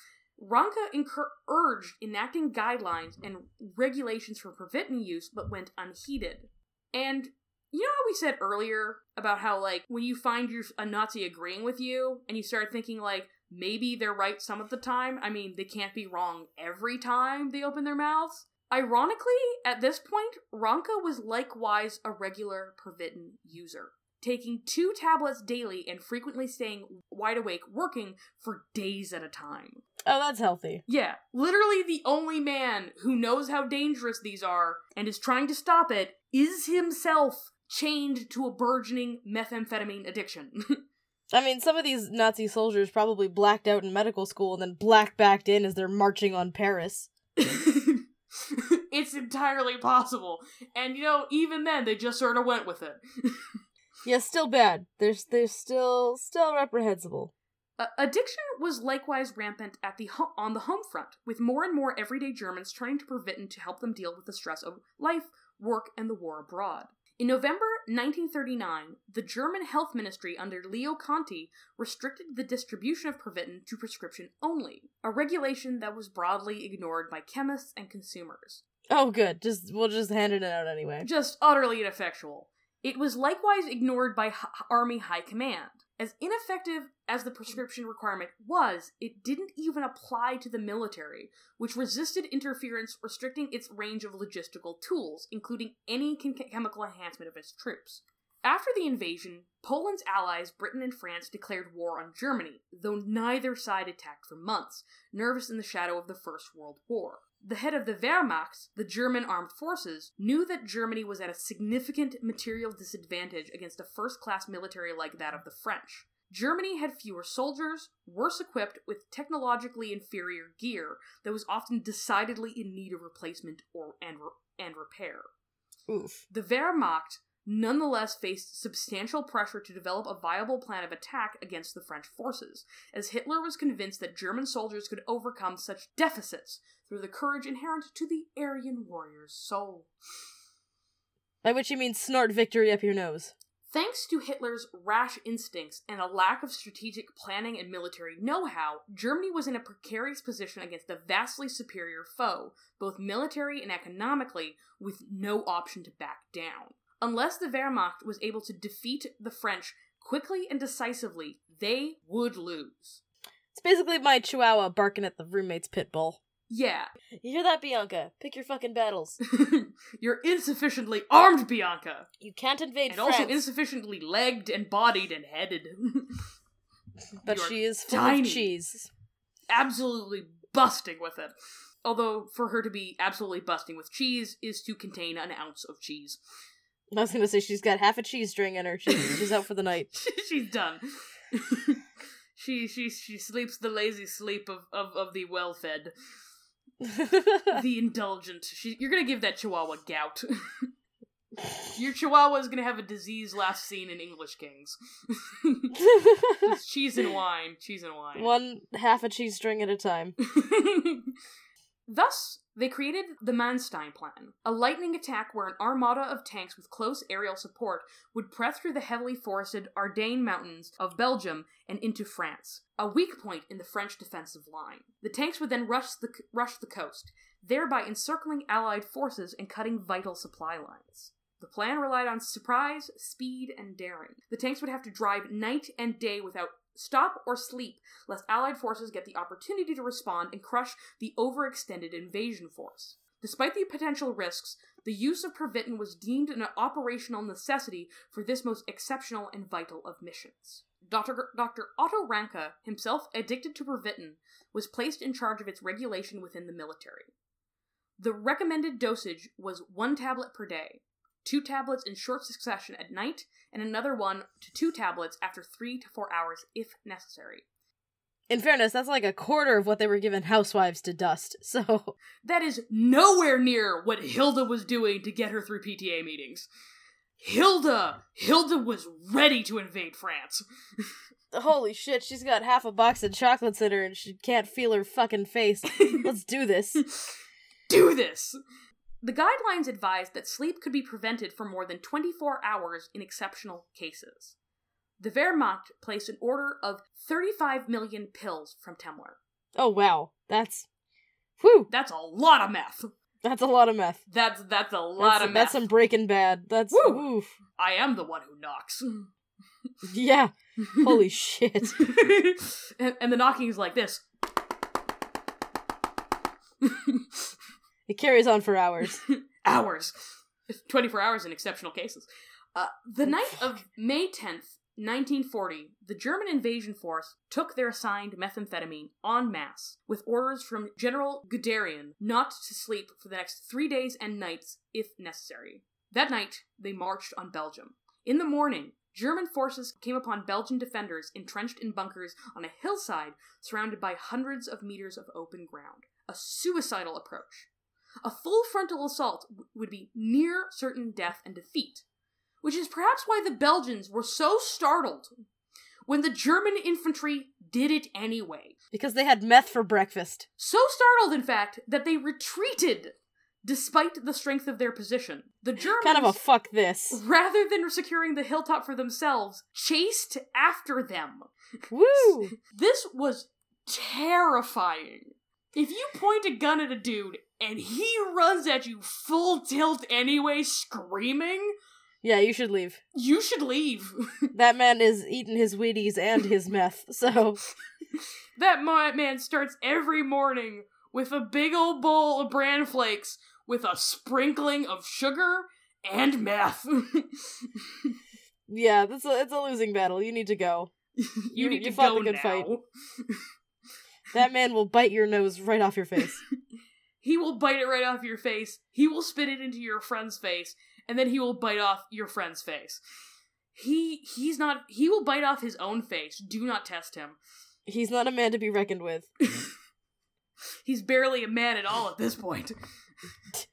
S5: Ranke incur- urged enacting guidelines and regulations for Pervitin use, but went unheeded. And you know how we said earlier about how, like, when you find your, a Nazi agreeing with you and you start thinking, like, maybe they're right some of the time? I mean, they can't be wrong every time they open their mouths. Ironically, at this point, Ranke was likewise a regular Pervitin user, taking two tablets daily and frequently staying wide awake working for days at a time.
S6: Oh, that's healthy.
S5: Yeah, literally the only man who knows how dangerous these are and is trying to stop it is himself chained to a burgeoning methamphetamine addiction. (laughs)
S6: I mean, some of these Nazi soldiers probably blacked out in medical school and then black backed in as they're marching on Paris. (laughs)
S5: it's entirely possible. And you know, even then they just sort of went with it. (laughs)
S6: Yeah, still bad. They're they're still still reprehensible.
S5: Uh, addiction was likewise rampant at the ho- on the home front, with more and more everyday Germans turning to Pervitin to help them deal with the stress of life, work, and the war abroad. In November 1939, the German Health Ministry under Leo Conti restricted the distribution of Pervitin to prescription only, a regulation that was broadly ignored by chemists and consumers.
S6: Oh, good. Just we'll just hand it out anyway.
S5: Just utterly ineffectual. It was likewise ignored by H- Army High Command. As ineffective as the prescription requirement was, it didn't even apply to the military, which resisted interference restricting its range of logistical tools, including any chem- chemical enhancement of its troops. After the invasion, Poland's allies, Britain and France, declared war on Germany, though neither side attacked for months, nervous in the shadow of the First World War. The head of the Wehrmacht, the German armed forces, knew that Germany was at a significant material disadvantage against a first class military like that of the French. Germany had fewer soldiers, worse equipped with technologically inferior gear that was often decidedly in need of replacement or and, and repair.
S6: Oof.
S5: The Wehrmacht nonetheless faced substantial pressure to develop a viable plan of attack against the French forces, as Hitler was convinced that German soldiers could overcome such deficits through the courage inherent to the Aryan warrior's soul.
S6: By which you mean snort victory up your nose.
S5: Thanks to Hitler's rash instincts and a lack of strategic planning and military know how, Germany was in a precarious position against a vastly superior foe, both military and economically, with no option to back down. Unless the Wehrmacht was able to defeat the French quickly and decisively, they would lose.
S6: It's basically my chihuahua barking at the roommate's pit bull.
S5: Yeah, (laughs)
S6: You hear that, Bianca? Pick your fucking battles.
S5: you're insufficiently armed, Bianca,
S6: You can't invade
S5: and
S6: France.
S5: also insufficiently legged and bodied and headed. (laughs)
S6: but she is full
S5: tiny.
S6: of cheese.
S5: absolutely busting with it. Although, for her to be absolutely busting with cheese is to contain an ounce of cheese.
S6: I was gonna say she's got half a cheese string in her. She's, she's out for the night. (laughs)
S5: She's done. (laughs) she she she sleeps the lazy sleep of of, of the well fed, (laughs) the indulgent. She, you're gonna give that chihuahua gout. Your chihuahua is gonna have a disease last seen in English Kings. Cheese and wine, cheese and wine.
S6: One half a cheese string at a time.
S5: Thus, they created the Manstein Plan, a lightning attack where an armada of tanks with close aerial support would press through the heavily forested Ardennes Mountains of Belgium and into France, a weak point in the French defensive line. The tanks would then rush the, rush the coast, thereby encircling Allied forces and cutting vital supply lines. The plan relied on surprise, speed, and daring. The tanks would have to drive night and day without stop or sleep, lest Allied forces get the opportunity to respond and crush the overextended invasion force. Despite the potential risks, the use of Pervitin was deemed an operational necessity for this most exceptional and vital of missions. Dr. Dr. Otto Ranke, himself addicted to Pervitin, was placed in charge of its regulation within the military. The recommended dosage was one tablet per day, two tablets in short succession at night, and another one to two tablets after three to four hours if necessary.
S6: In fairness, that's like a quarter of what they were giving housewives to dust. (laughs) So
S5: That is nowhere near what Hilda was doing to get her through PTA meetings. Hilda! Hilda was ready to invade France. (laughs)
S6: holy shit, she's got half a box of chocolates in her and she can't feel her fucking face. (laughs) Let's do this.
S5: do this! The guidelines advised that sleep could be prevented for more than 24 hours in exceptional cases. The Wehrmacht placed an order of 35 million pills from Temmler.
S6: Oh wow, that's whew.
S5: That's a lot of meth.
S6: That's a lot of meth.
S5: That's that's a lot
S6: That's,
S5: of meth.
S6: that's some Breaking Bad. That's
S5: Woo.
S6: oof.
S5: I am the one who knocks. (laughs)
S6: Yeah. Holy (laughs) shit.
S5: and, and the knocking is like this. (laughs)
S6: It carries on for hours. (laughs)
S5: hours. 24 hours in exceptional cases. Uh, the night of May 10th, 1940, the German invasion force took their assigned methamphetamine en masse, with orders from General Guderian not to sleep for the next three days and nights if necessary. That night, they marched on Belgium. In the morning, German forces came upon Belgian defenders entrenched in bunkers on a hillside surrounded by hundreds of meters of open ground. A suicidal approach. A full frontal assault would be near certain death and defeat, which is perhaps why the Belgians were so startled when the German infantry did it anyway.
S6: Because they had meth for breakfast.
S5: So startled, in fact, that they retreated despite the strength of their position. The Germans,
S6: Kind of a fuck this.
S5: rather than securing the hilltop for themselves, chased after them.
S6: Woo! (laughs)
S5: This was terrifying. If you point a gun at a dude and he runs at you full tilt anyway, screaming,
S6: Yeah, you should leave.
S5: you should leave. (laughs)
S6: That man is eating his Wheaties and his meth, so (laughs)
S5: that man starts every morning with a big old bowl of bran flakes with a sprinkling of sugar and meth. (laughs)
S6: yeah, that's a, it's a losing battle. You need to go.
S5: you,
S6: You-
S5: need
S6: you
S5: to
S6: fought
S5: go
S6: the good
S5: now.
S6: fight. That man will bite your nose right off your face.
S5: He will bite it right off your face. He will spit it into your friend's face, and then he will bite off your friend's face. He he's not he will bite off his own face. Do not test him.
S6: He's not a man to be reckoned with. (laughs)
S5: He's barely a man at all at this point.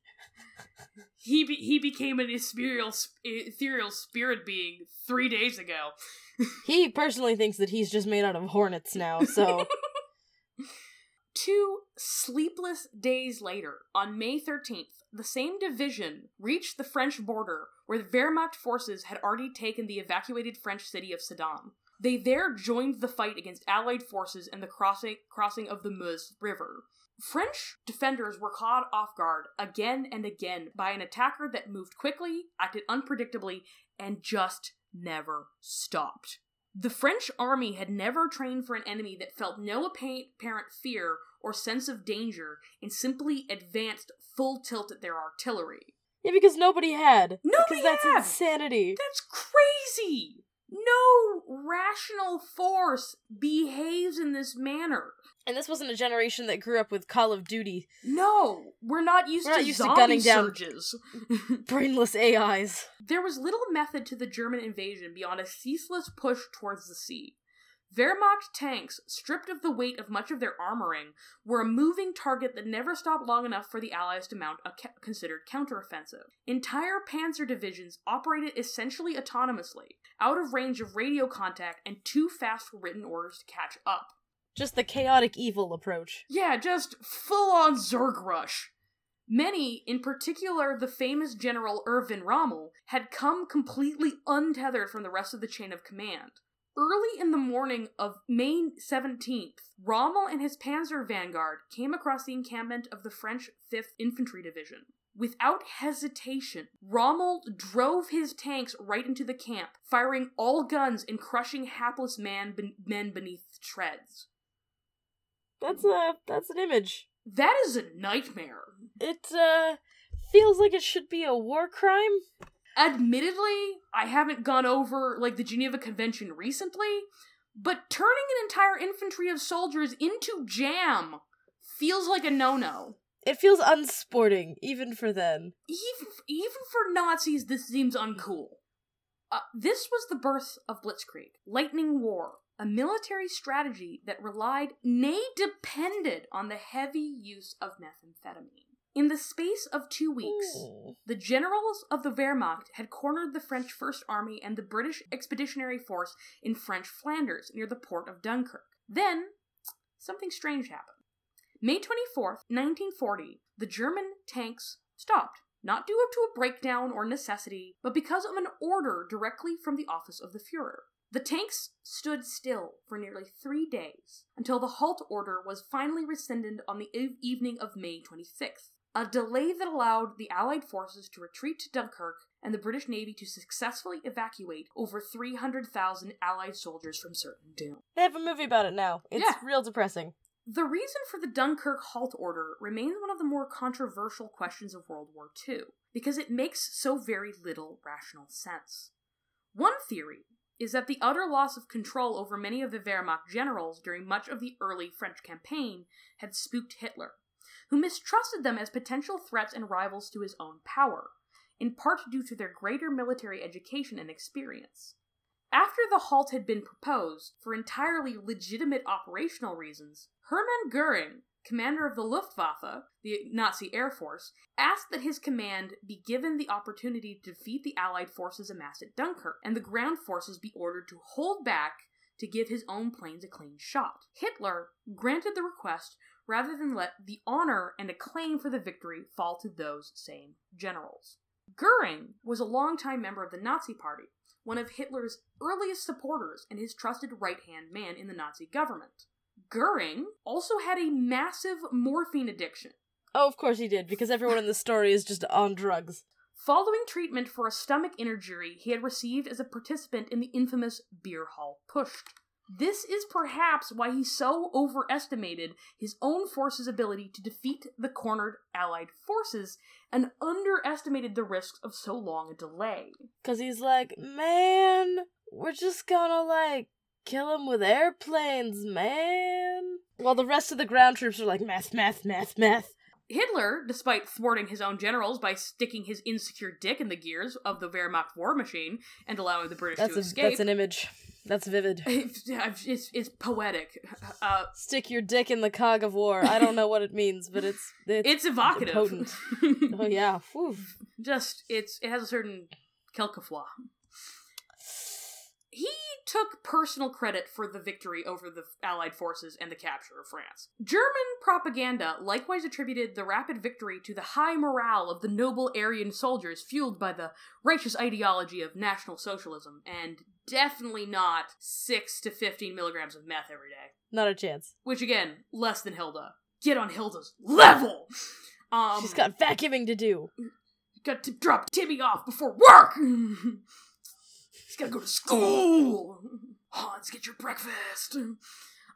S5: (laughs) he be, he became an ethereal sp- ethereal spirit being 3 days ago. (laughs)
S6: He personally thinks that he's just made out of hornets now, so
S5: Two sleepless days later, on May 13th, the same division reached the French border where the Wehrmacht forces had already taken the evacuated French city of Sedan. They there joined the fight against Allied forces in the crossing, crossing of the Meuse River. French defenders were caught off guard again and again by an attacker that moved quickly, acted unpredictably, and just never stopped. The French army had never trained for an enemy that felt no apparent fear or sense of danger and simply advanced full tilt at their artillery.
S6: yeah, because nobody had.
S5: Nobody
S6: because that's
S5: had!
S6: insanity.
S5: That's crazy! No rational force behaves in this manner.
S6: And this wasn't a generation that grew up with Call of Duty,
S5: No, we're not used
S6: We're
S5: to
S6: not used to gunning down-
S5: surges. (laughs)
S6: brainless AIs.
S5: There was little method to the German invasion beyond a ceaseless push towards the sea. Wehrmacht tanks, stripped of the weight of much of their armoring, were a moving target that never stopped long enough for the Allies to mount a ca- considered counteroffensive. Entire panzer divisions operated essentially autonomously, out of range of radio contact and too fast for written orders to catch up.
S6: Just the chaotic evil approach.
S5: Yeah, just full on Zerg rush. Many, in particular the famous General Erwin Rommel, had come completely untethered from the rest of the chain of command. Early in the morning of May 17th, Rommel and his panzer vanguard came across the encampment of the French 5th Infantry Division. Without hesitation, Rommel drove his tanks right into the camp, firing all guns and crushing hapless man ben- men beneath the treads.
S6: That's a that's an image.
S5: That is a nightmare.
S6: It uh feels like it should be a war crime.
S5: Admittedly, I haven't gone over like the Geneva Convention recently, but turning an entire infantry of soldiers into jam feels like a no-no.
S6: It feels unsporting, even for then.
S5: Even even for Nazis, this seems uncool. Uh, this was the birth of Blitzkrieg, Lightning War, a military strategy that relied, nay, depended on the heavy use of methamphetamine. In the space of two weeks,
S6: Hmm.
S5: the generals of the Wehrmacht had cornered the French First Army and the British Expeditionary Force in French Flanders near the port of Dunkirk. Then, something strange happened. May 24th, 1940, the German tanks stopped, not due to a breakdown or necessity, but because of an order directly from the office of the Fuhrer. The tanks stood still for nearly three days until the halt order was finally rescinded on the eve- evening of May 26th, a delay that allowed the Allied forces to retreat to Dunkirk and the British Navy to successfully evacuate over 300,000 Allied soldiers from certain doom.
S6: They have a movie about it now. It's
S5: Yeah.
S6: real depressing.
S5: The reason for the Dunkirk halt order remains one of the more controversial questions of World War II, because it makes so very little rational sense. One theory is that the utter loss of control over many of the Wehrmacht generals during much of the early French campaign had spooked Hitler, who mistrusted them as potential threats and rivals to his own power, in part due to their greater military education and experience. After the halt had been proposed, for entirely legitimate operational reasons, Hermann Goering, commander of the Luftwaffe, the Nazi Air Force, asked that his command be given the opportunity to defeat the Allied forces amassed at Dunkirk, and the ground forces be ordered to hold back to give his own planes a clean shot. Hitler granted the request rather than let the honor and acclaim for the victory fall to those same generals. Goering was a longtime member of the Nazi Party, one of Hitler's earliest supporters and his trusted right hand man in the Nazi government. Goering also had a massive morphine addiction.
S6: Oh, of course he did, because everyone in the story is just on drugs.
S5: Following treatment for a stomach injury he had received as a participant in the infamous Beer Hall Putsch. This is perhaps why he so overestimated his own force's ability to defeat the cornered Allied forces and underestimated the risks of so long a delay.
S6: Because he's like, man, we're just gonna, like, kill him with airplanes, man. While the rest of the ground troops are like, math, math, math, math.
S5: Hitler, despite thwarting his own generals by sticking his insecure dick in the gears of the Wehrmacht war machine and allowing the British
S6: That's,
S5: to
S6: a,
S5: escape,
S6: that's an image. That's vivid. (laughs)
S5: it's, it's, poetic. Uh,
S6: Stick your dick in the cog of war. I don't know what it means, but it's it's,
S5: it's evocative.
S6: potent. (laughs) oh yeah. Whew.
S5: Just it's it has a certain quelquefois. He took personal credit for the victory over the Allied forces and the capture of France. German propaganda likewise attributed the rapid victory to the high morale of the noble Aryan soldiers fueled by the righteous ideology of National Socialism, and definitely not 6 to 15 milligrams of meth every day.
S6: Not a chance.
S5: Which, again, less than Hilda. Get on Hilda's level! Um,
S6: She's got vacuuming to do.
S5: got to drop Timmy off before work. (laughs) He's got to go to school. Hans, get your breakfast.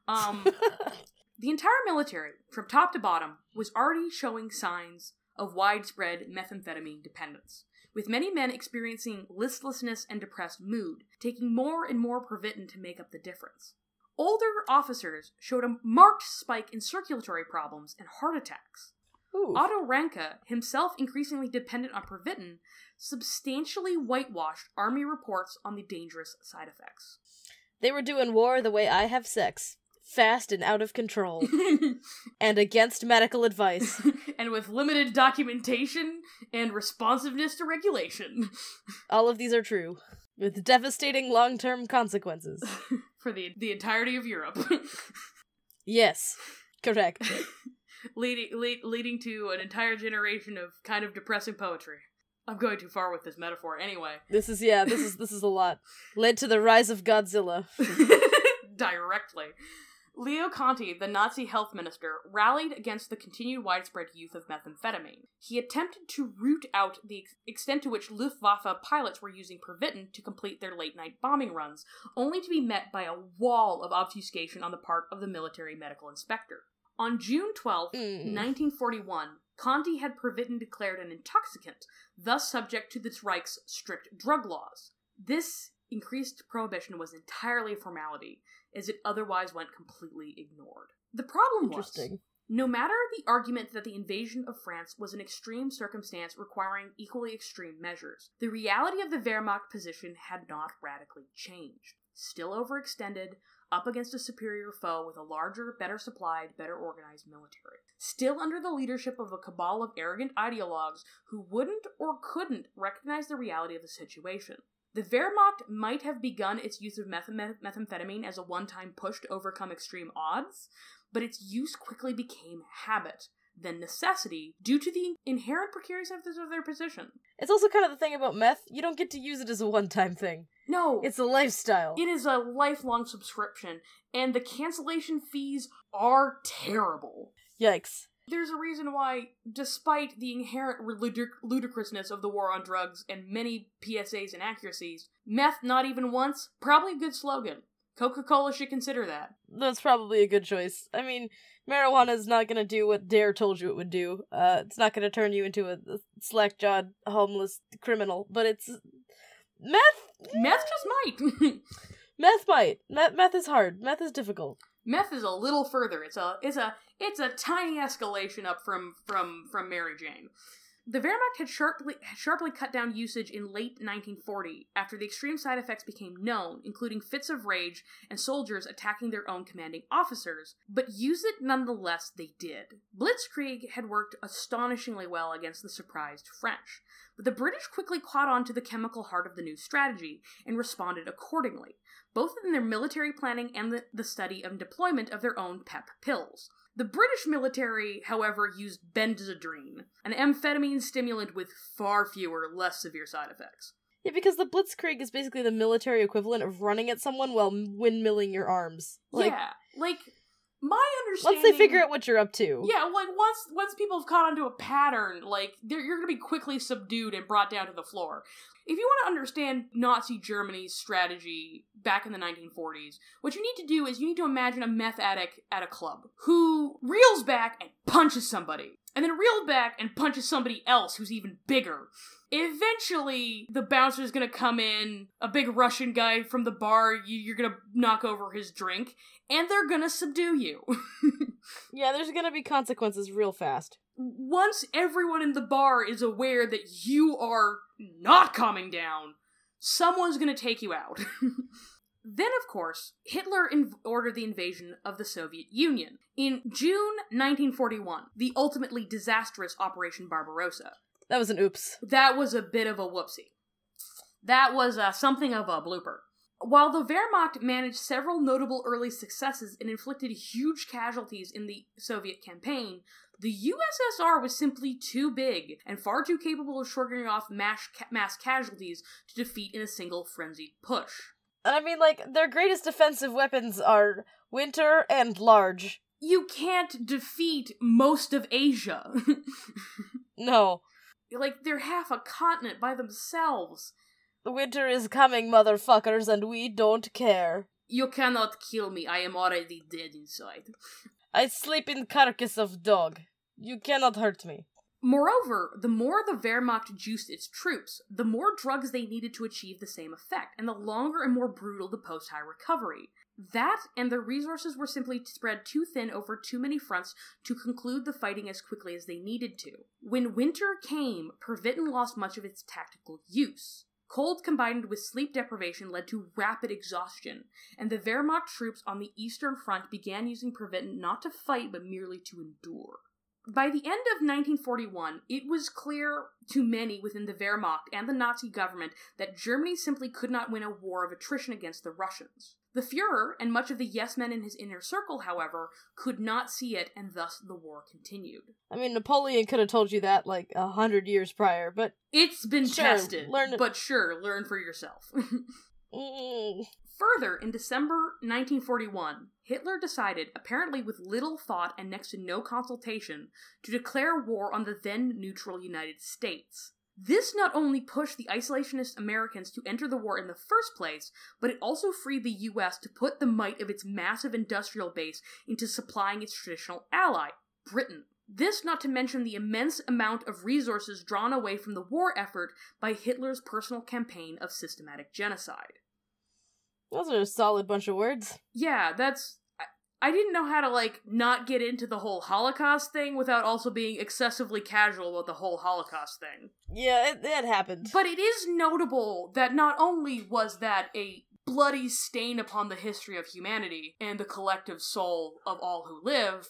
S5: Um, (laughs) the entire military, from top to bottom, was already showing signs of widespread methamphetamine dependence, with many men experiencing listlessness and depressed mood, taking more and more Pervitin to make up the difference. Older officers showed a marked spike in circulatory problems and heart attacks.
S6: Ooh.
S5: Otto Ranke, himself increasingly dependent on Pervitin, substantially whitewashed Army reports on the dangerous side effects.
S6: They were doing war the way I have sex. Fast and out of control. (laughs) and against medical advice. (laughs)
S5: and with limited documentation and responsiveness to regulation (laughs)
S6: All of these are true. With devastating long term consequences.
S5: for the the entirety of Europe,
S6: Yes. Correct.
S5: Leading lead, leading to an entire generation of kind of depressing poetry. I'm going too far with this metaphor anyway. (laughs)
S6: This is yeah, this is this is a lot. Led to the rise of Godzilla. (laughs)
S5: directly. Leo Conti, the Nazi health minister, rallied against the continued widespread use of methamphetamine. He attempted to root out the ex- extent to which Luftwaffe pilots were using Pervitin to complete their late night bombing runs, only to be met by a wall of obfuscation on the part of the military medical inspector. On June 12,
S6: Mm.
S5: 1941, Conti had Pervitin declared an intoxicant, thus subject to the Reich's strict drug laws. This increased prohibition was entirely a formality, as it otherwise went completely ignored. The problem was no matter the argument that the invasion of France was an extreme circumstance requiring equally extreme measures, the reality of the Wehrmacht position had not radically changed. Still overextended, up against a superior foe with a larger, better supplied, better organized military. Still under the leadership of a cabal of arrogant ideologues who wouldn't or couldn't recognize the reality of the situation. The Wehrmacht might have begun its use of meth- meth- methamphetamine as a one time push to overcome extreme odds, but its use quickly became habit, then necessity, due to the inherent precariousness of their position.
S6: It's also kind of the thing about meth, you don't get to use it as a one time thing.
S5: No,
S6: It's a lifestyle.
S5: it is a lifelong subscription, and the cancellation fees are terrible.
S6: Yikes.
S5: There's a reason why, despite the inherent ludic- ludicrousness of the war on drugs and many PSA's and inaccuracies, meth not even once, probably a good slogan. Coca Cola should consider that.
S6: That's probably a good choice. I mean, marijuana is not gonna do what Dare told you it would do. Uh, it's not gonna turn you into a, a slack-jawed, homeless criminal, but it's meth.
S5: Meth just might. (laughs)
S6: Meth might. Meth, meth is hard. Meth is difficult.
S5: meth is a little further. It's a it's a it's a tiny escalation up from from from Mary Jane. The Wehrmacht had sharply sharply cut down usage in late 1940 after the extreme side effects became known, including fits of rage and soldiers attacking their own commanding officers. But use it nonetheless they did. Blitzkrieg had worked astonishingly well against the surprised French, but the British quickly caught on to the chemical heart of the new strategy and responded accordingly both in their military planning and the, the study and deployment of their own PEP pills. The British military, however, used Benzedrine, an amphetamine stimulant with far fewer, less severe side effects.
S6: Yeah, because the Blitzkrieg is basically the military equivalent of running at someone while windmilling your arms. Like,
S5: yeah, like my understanding.
S6: once they figure out what you're up to.
S5: Yeah, like once once people have caught onto a pattern, like they're, you're going to be quickly subdued and brought down to the floor. If you want to understand Nazi Germany's strategy back in the 1940s, what you need to do is you need to imagine a meth addict at a club who reels back and punches somebody, and then reels back and punches somebody else who's even bigger. Eventually, the bouncer is gonna come in, a big Russian guy from the bar, you're gonna knock over his drink, and they're gonna subdue you. (laughs)
S6: Yeah, there's gonna be consequences real fast.
S5: Once everyone in the bar is aware that you are not calming down, someone's gonna take you out. (laughs) then, of course, Hitler inv- ordered the invasion of the Soviet Union. In June 1941, the ultimately disastrous Operation Barbarossa.
S6: That was an oops.
S5: That was a bit of a whoopsie. That was uh, something of a blooper. While the Wehrmacht managed several notable early successes and inflicted huge casualties in the Soviet campaign, the USSR was simply too big and far too capable of shrugging off mass, ca- mass casualties to defeat in a single frenzied push.
S6: And I mean, like, their greatest defensive weapons are winter and large.
S5: You can't defeat most of Asia. (laughs)
S6: No.
S5: like, they're half a continent by themselves.
S6: Winter is coming, motherfuckers, and we don't care.
S5: You cannot kill me, I am already dead inside.
S6: I sleep in carcass of dog. You cannot hurt me.
S5: Moreover, the more the Wehrmacht juiced its troops, the more drugs they needed to achieve the same effect, and the longer and more brutal the post high recovery. That and their resources were simply spread too thin over too many fronts to conclude the fighting as quickly as they needed to. When winter came, Pervitin lost much of its tactical use. Cold combined with sleep deprivation led to rapid exhaustion, and the Wehrmacht troops on the Eastern Front began using Pervitin not to fight but merely to endure. By the end of 1941, it was clear to many within the Wehrmacht and the Nazi government that Germany simply could not win a war of attrition against the Russians. The Fuhrer and much of the yes men in his inner circle, however, could not see it, and thus the war continued.
S6: I mean, Napoleon could have told you that like a hundred years prior, but
S5: It's been
S6: Sure,
S5: tested,
S6: learn-
S5: but sure, learn for yourself. (laughs)
S6: mm,
S5: Further, in December 1941, Hitler decided, apparently with little thought and next to no consultation, to declare war on the then neutral United States. This not only pushed the isolationist Americans to enter the war in the first place, but it also freed the US to put the might of its massive industrial base into supplying its traditional ally, Britain. This not to mention the immense amount of resources drawn away from the war effort by Hitler's personal campaign of systematic genocide.
S6: Those are a solid bunch of words.
S5: Yeah, that's. I, I didn't know how to, like, not get into the whole Holocaust thing without also being excessively casual about the whole Holocaust thing.
S6: Yeah, it, it happened.
S5: But it is notable that not only was that a bloody stain upon the history of humanity and the collective soul of all who live,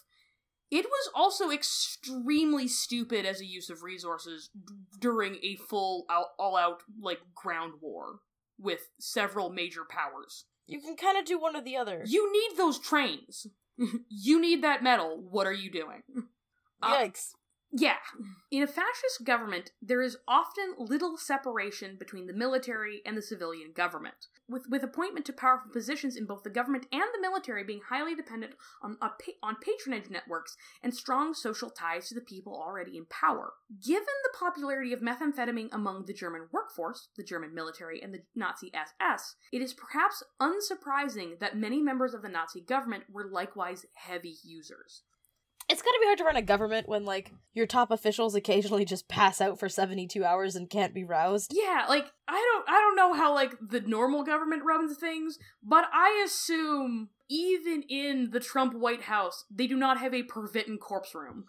S5: it was also extremely stupid as a use of resources d- during a full out, all out like ground war. With several major powers.
S6: You can kind of do one or the other.
S5: You need those trains. (laughs) you need that metal. What are you doing? Uh,
S6: Yikes.
S5: Yeah. In a fascist government, there is often little separation between the military and the civilian government, with, with appointment to powerful positions in both the government and the military being highly dependent on, pa- on patronage networks and strong social ties to the people already in power. Given the popularity of methamphetamine among the German workforce, the German military, and the Nazi SS, it is perhaps unsurprising that many members of the Nazi government were likewise heavy users.
S6: It's gotta be hard to run a government when, like, your top officials occasionally just pass out for 72 hours and can't be roused.
S5: Yeah, like I don't I don't know how like the normal government runs things, but I assume even in the Trump White House, they do not have a Pervitin corpse room.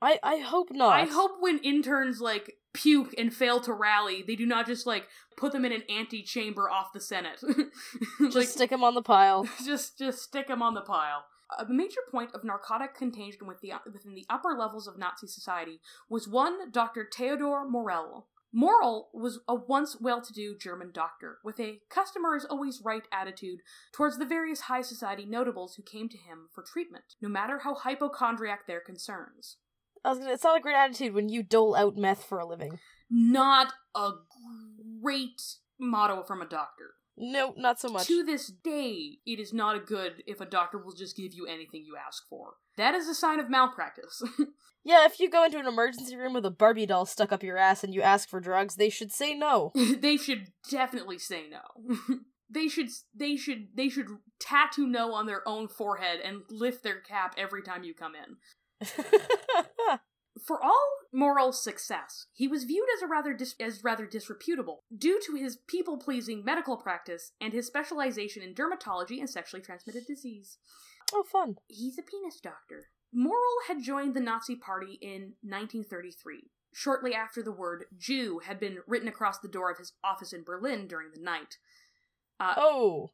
S6: I, I hope not.
S5: I hope when interns like puke and fail to rally, they do not just like put them in an antechamber off the Senate. (laughs)
S6: Just
S5: like,
S6: stick them on the pile. (laughs)
S5: just just stick them on the pile. A major point of narcotic contagion with the, within the upper levels of Nazi society was one Dr. Theodor Morell. Morell was a once well to do German doctor, with a customer is always right attitude towards the various high society notables who came to him for treatment, no matter how hypochondriac their concerns.
S6: Gonna, it's not a great attitude when you dole out meth for a living.
S5: Not a great motto from a doctor.
S6: Nope, not so much.
S5: To this day, it is not a good if a doctor will just give you anything you ask for. That is a sign of malpractice. (laughs)
S6: Yeah, if you go into an emergency room with a Barbie doll stuck up your ass and you ask for drugs, they should say no. (laughs)
S5: they should definitely say no. (laughs) they should they should they should tattoo no on their own forehead and lift their cap every time you come in. For all moral success, he was viewed as a rather dis- as rather disreputable due to his people-pleasing medical practice and his specialization in dermatology and sexually transmitted disease.
S6: oh, fun.
S5: He's a penis doctor. Morell had joined the Nazi Party in 1933, shortly after the word Jew had been written across the door of his office in Berlin during the night. Uh,
S6: Oh.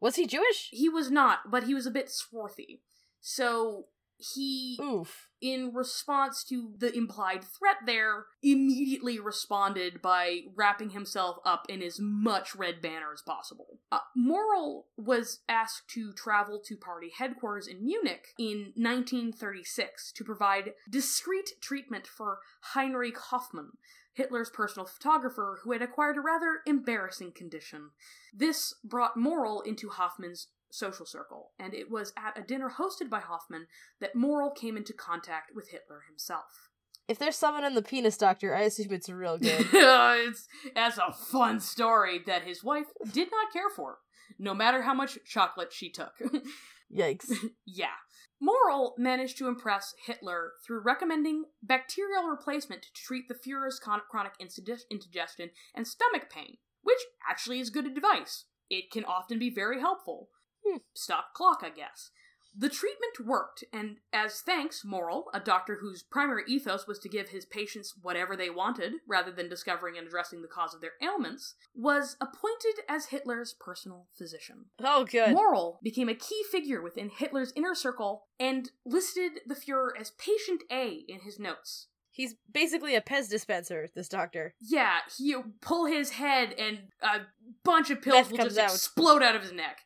S6: Was he Jewish?
S5: He was not, but he was a bit swarthy. So he,
S6: Oof.
S5: in response to the implied threat there, immediately responded by wrapping himself up in as much red banner as possible. Uh, Morell was asked to travel to party headquarters in Munich in 1936 to provide discreet treatment for Heinrich Hoffmann, Hitler's personal photographer who had acquired a rather embarrassing condition. This brought Morell into Hoffmann's social circle, and it was at a dinner hosted by Hoffmann that Morell came into contact with Hitler himself.
S6: If there's someone in the penis doctor, I assume it's real (laughs) good.
S5: it's that's a fun story that his wife did not care for, no matter how much chocolate she took. (laughs)
S6: Yikes. (laughs)
S5: yeah. Morell managed to impress Hitler through recommending bacterial replacement to treat the Fuhrer's con- chronic indigestion and stomach pain, which actually is good advice. It can often be very helpful.
S6: Hmm.
S5: Stop clock, I guess. The treatment worked, and as thanks, Morell, a doctor whose primary ethos was to give his patients whatever they wanted rather than discovering and addressing the cause of their ailments, was appointed as Hitler's personal physician.
S6: Oh, good.
S5: Morell became a key figure within Hitler's inner circle and listed the Fuhrer as Patient A in his notes.
S6: He's basically a Pez dispenser, this doctor.
S5: Yeah, he'll pull his head and a bunch of pills
S6: Meth
S5: will just
S6: out.
S5: explode out of his neck.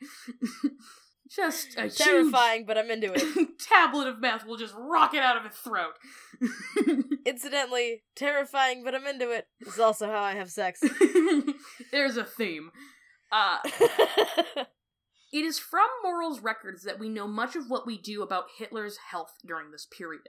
S5: (laughs) just a
S6: Terrifying, but I'm into it. (laughs)
S5: tablet of meth will just rocket out of his throat. (laughs)
S6: Incidentally, terrifying, but I'm into it. This is also how I have sex.
S5: There's a theme. Uh, It is from Morell's records that we know much of what we do about Hitler's health during this period.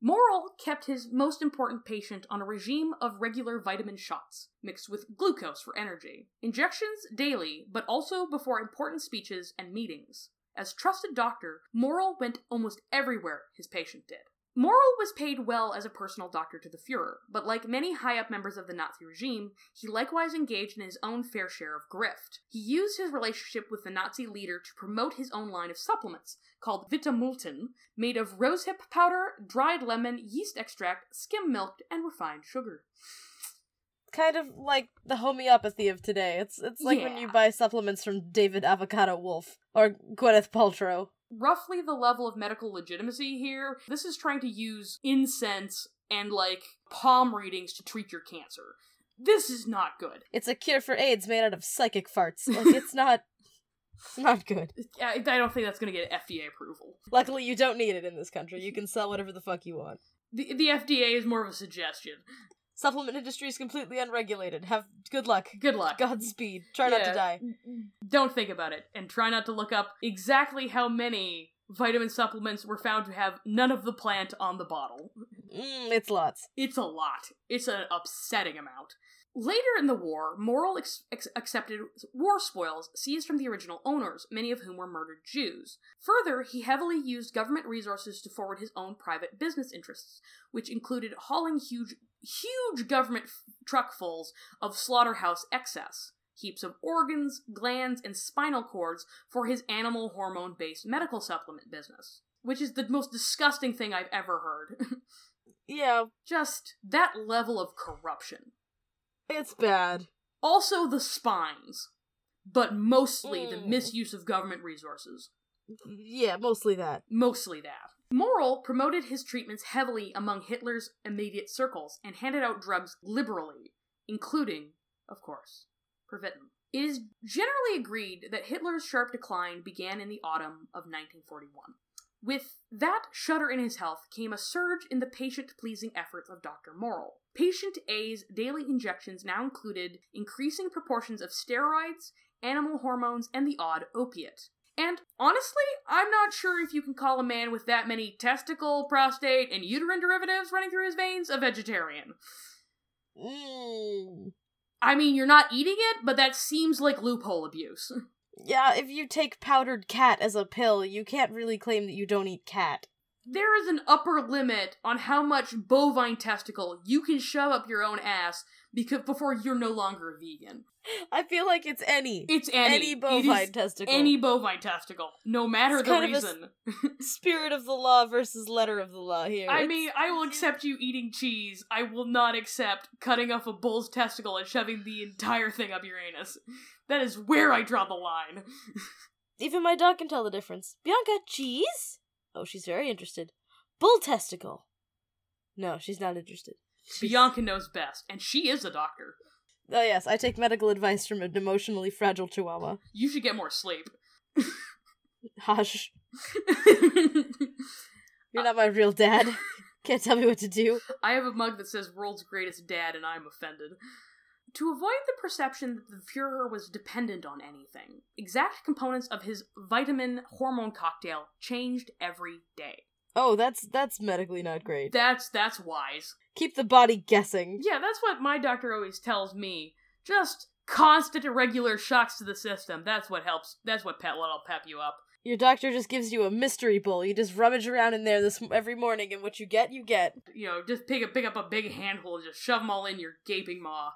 S5: Morell kept his most important patient on a regime of regular vitamin shots, mixed with glucose for energy. Injections daily, but also before important speeches and meetings. As trusted doctor, Morell went almost everywhere his patient did. Morell was paid well as a personal doctor to the Fuhrer, but like many high up members of the Nazi regime, he likewise engaged in his own fair share of grift. He used his relationship with the Nazi leader to promote his own line of supplements, called Vitamultin, made of rosehip powder, dried lemon, yeast extract, skim milk, and refined sugar.
S6: kind of like the homeopathy of today. It's it's like when you buy supplements from David Avocado Wolf or Gwyneth Paltrow.
S5: Roughly the level of medical legitimacy here, this is trying to use incense and like palm readings to treat your cancer. This is not good.
S6: It's a cure for AIDS made out of psychic farts. (laughs) Like it's not it's not good.
S5: I, I don't think that's gonna get FDA approval.
S6: Luckily you don't need it in this country. You can sell whatever the fuck you want.
S5: The, the FDA is more of a suggestion.
S6: Supplement industry is completely unregulated. Have good luck.
S5: Good luck.
S6: Godspeed. Try not to die.
S5: Don't think about it, and try not to look up exactly how many vitamin supplements were found to have none of the plant on the bottle.
S6: Mm, it's lots.
S5: It's a lot. It's an upsetting amount. Later in the war, Morell ex- ex- accepted war spoils seized from the original owners, many of whom were murdered Jews. Further, he heavily used government resources to forward his own private business interests, which included hauling huge, huge government f- truckfuls of slaughterhouse excess, heaps of organs, glands, and spinal cords for his animal hormone based medical supplement business, which is the most disgusting thing I've ever heard. (laughs)
S6: Yeah,
S5: Just that level of corruption.
S6: it's bad.
S5: Also, the spines, but mostly the
S6: Mm.
S5: misuse of government resources.
S6: Yeah, mostly that.
S5: Mostly that. Morell promoted his treatments heavily among Hitler's immediate circles and handed out drugs liberally, including, of course, Pervitin. It is generally agreed that Hitler's sharp decline began in the autumn of 1941. With that shudder in his health came a surge in the patient pleasing efforts of Dr. Morell. Patient A's daily injections now included increasing proportions of steroids, animal hormones, and the odd opiate. And honestly, I'm not sure if you can call a man with that many testicle, prostate, and uterine derivatives running through his veins a vegetarian.
S6: Mm.
S5: I mean, you're not eating it, but that seems like loophole abuse. (laughs)
S6: Yeah, if you take powdered cat as a pill, you can't really claim that you don't eat cat.
S5: There is an upper limit on how much bovine testicle you can shove up your own ass because before you're no longer a vegan.
S6: I feel like it's any.
S5: It's any,
S6: any bovine
S5: is
S6: testicle.
S5: Any bovine testicle, no matter
S6: It's
S5: the
S6: kind of a s-
S5: reason. (laughs)
S6: Spirit of the law versus letter of the law here.
S5: I
S6: It's-
S5: mean, I will accept you eating cheese. I will not accept cutting off a bull's testicle and shoving the entire thing up your anus. That is where I draw the line. (laughs)
S6: Even my dog can tell the difference. Bianca, cheese? Oh, she's very interested. Bull testicle. No, she's not interested. (laughs)
S5: Bianca knows best, and she is a doctor.
S6: Oh, yes, I take medical advice from an emotionally fragile chihuahua.
S5: You should get more sleep. (laughs)
S6: Hush. (laughs) You're not my real dad. Can't tell me what to do.
S5: I have a mug that says world's greatest dad, and I'm offended. To avoid the perception that the Fuhrer was dependent on anything, exact components of his vitamin hormone cocktail changed every day.
S6: Oh, that's that's medically not great.
S5: That's that's wise.
S6: Keep the body guessing.
S5: Yeah, that's what my doctor always tells me. Just constant irregular shocks to the system. That's what helps. That's what pet what'll pep you up.
S6: Your doctor just gives you a mystery bowl. You just rummage around in there this every morning, and what you get, you get.
S5: You know, just pick up pick up a big handful and just shove them all in your gaping maw.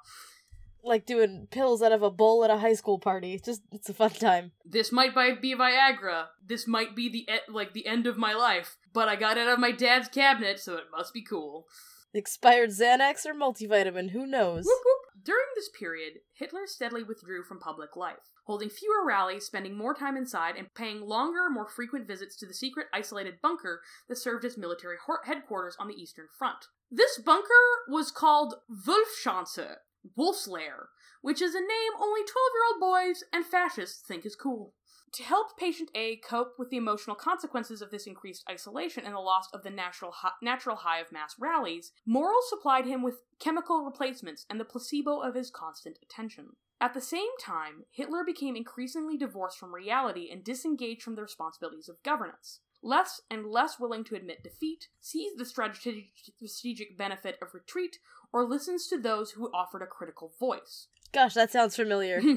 S6: Like doing pills out of a bowl at a high school party. It's just it's a fun time.
S5: This might be Viagra. This might be the e- like the end of my life. But I got it out of my dad's cabinet, so it must be cool.
S6: Expired Xanax or multivitamin, who knows?
S5: Whoop, whoop. During this period, Hitler steadily withdrew from public life, holding fewer rallies, spending more time inside, and paying longer, more frequent visits to the secret, isolated bunker that served as military headquarters on the Eastern Front. This bunker was called Wolfschanze, Wolf's Lair, which is a name only 12 year old boys and fascists think is cool. To help patient A cope with the emotional consequences of this increased isolation and the loss of the natural hi- natural high of mass rallies, Morell supplied him with chemical replacements and the placebo of his constant attention. At the same time, Hitler became increasingly divorced from reality and disengaged from the responsibilities of governance. Less and less willing to admit defeat, sees the strategic, benefit of retreat, or listens to those who offered a critical voice.
S6: Gosh, that sounds familiar. (laughs)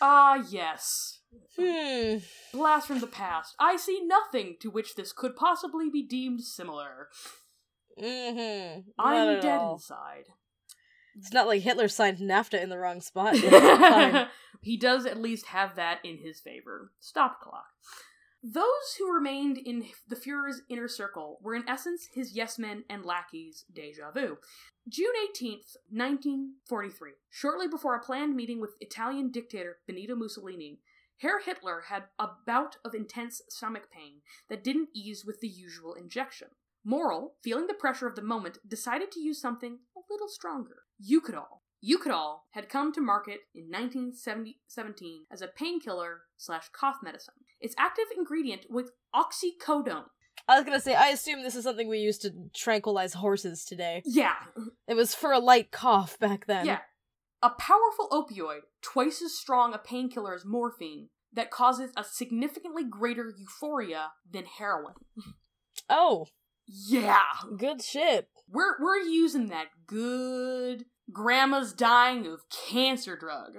S5: Ah, yes.
S6: hmm.
S5: Blast from the past. I see nothing to which this could possibly be deemed similar.
S6: Mm-hmm.
S5: I'm dead inside.
S6: It's not like Hitler signed NAFTA in the wrong spot. (laughs) (laughs)
S5: He does at least have that in his favor. Stop clock. Those who remained in the Fuhrer's inner circle were in essence his yes men and lackeys deja vu. June 18th, 1943, shortly before a planned meeting with Italian dictator Benito Mussolini, Herr Hitler had a bout of intense stomach pain that didn't ease with the usual injection. Morell, feeling the pressure of the moment, decided to use something a little stronger Eukodal. Eukodal had come to market in 1917 as a painkiller slash cough medicine. Its active ingredient was oxycodone.
S6: I was gonna say, I assume this is something we use to tranquilize horses today.
S5: Yeah,
S6: It was for a light cough back then.
S5: yeah. A powerful opioid, twice as strong a painkiller as morphine, that causes a significantly greater euphoria than heroin.
S6: Oh,
S5: Yeah,
S6: good shit.
S5: we're we're using that good grandma's dying of cancer drug.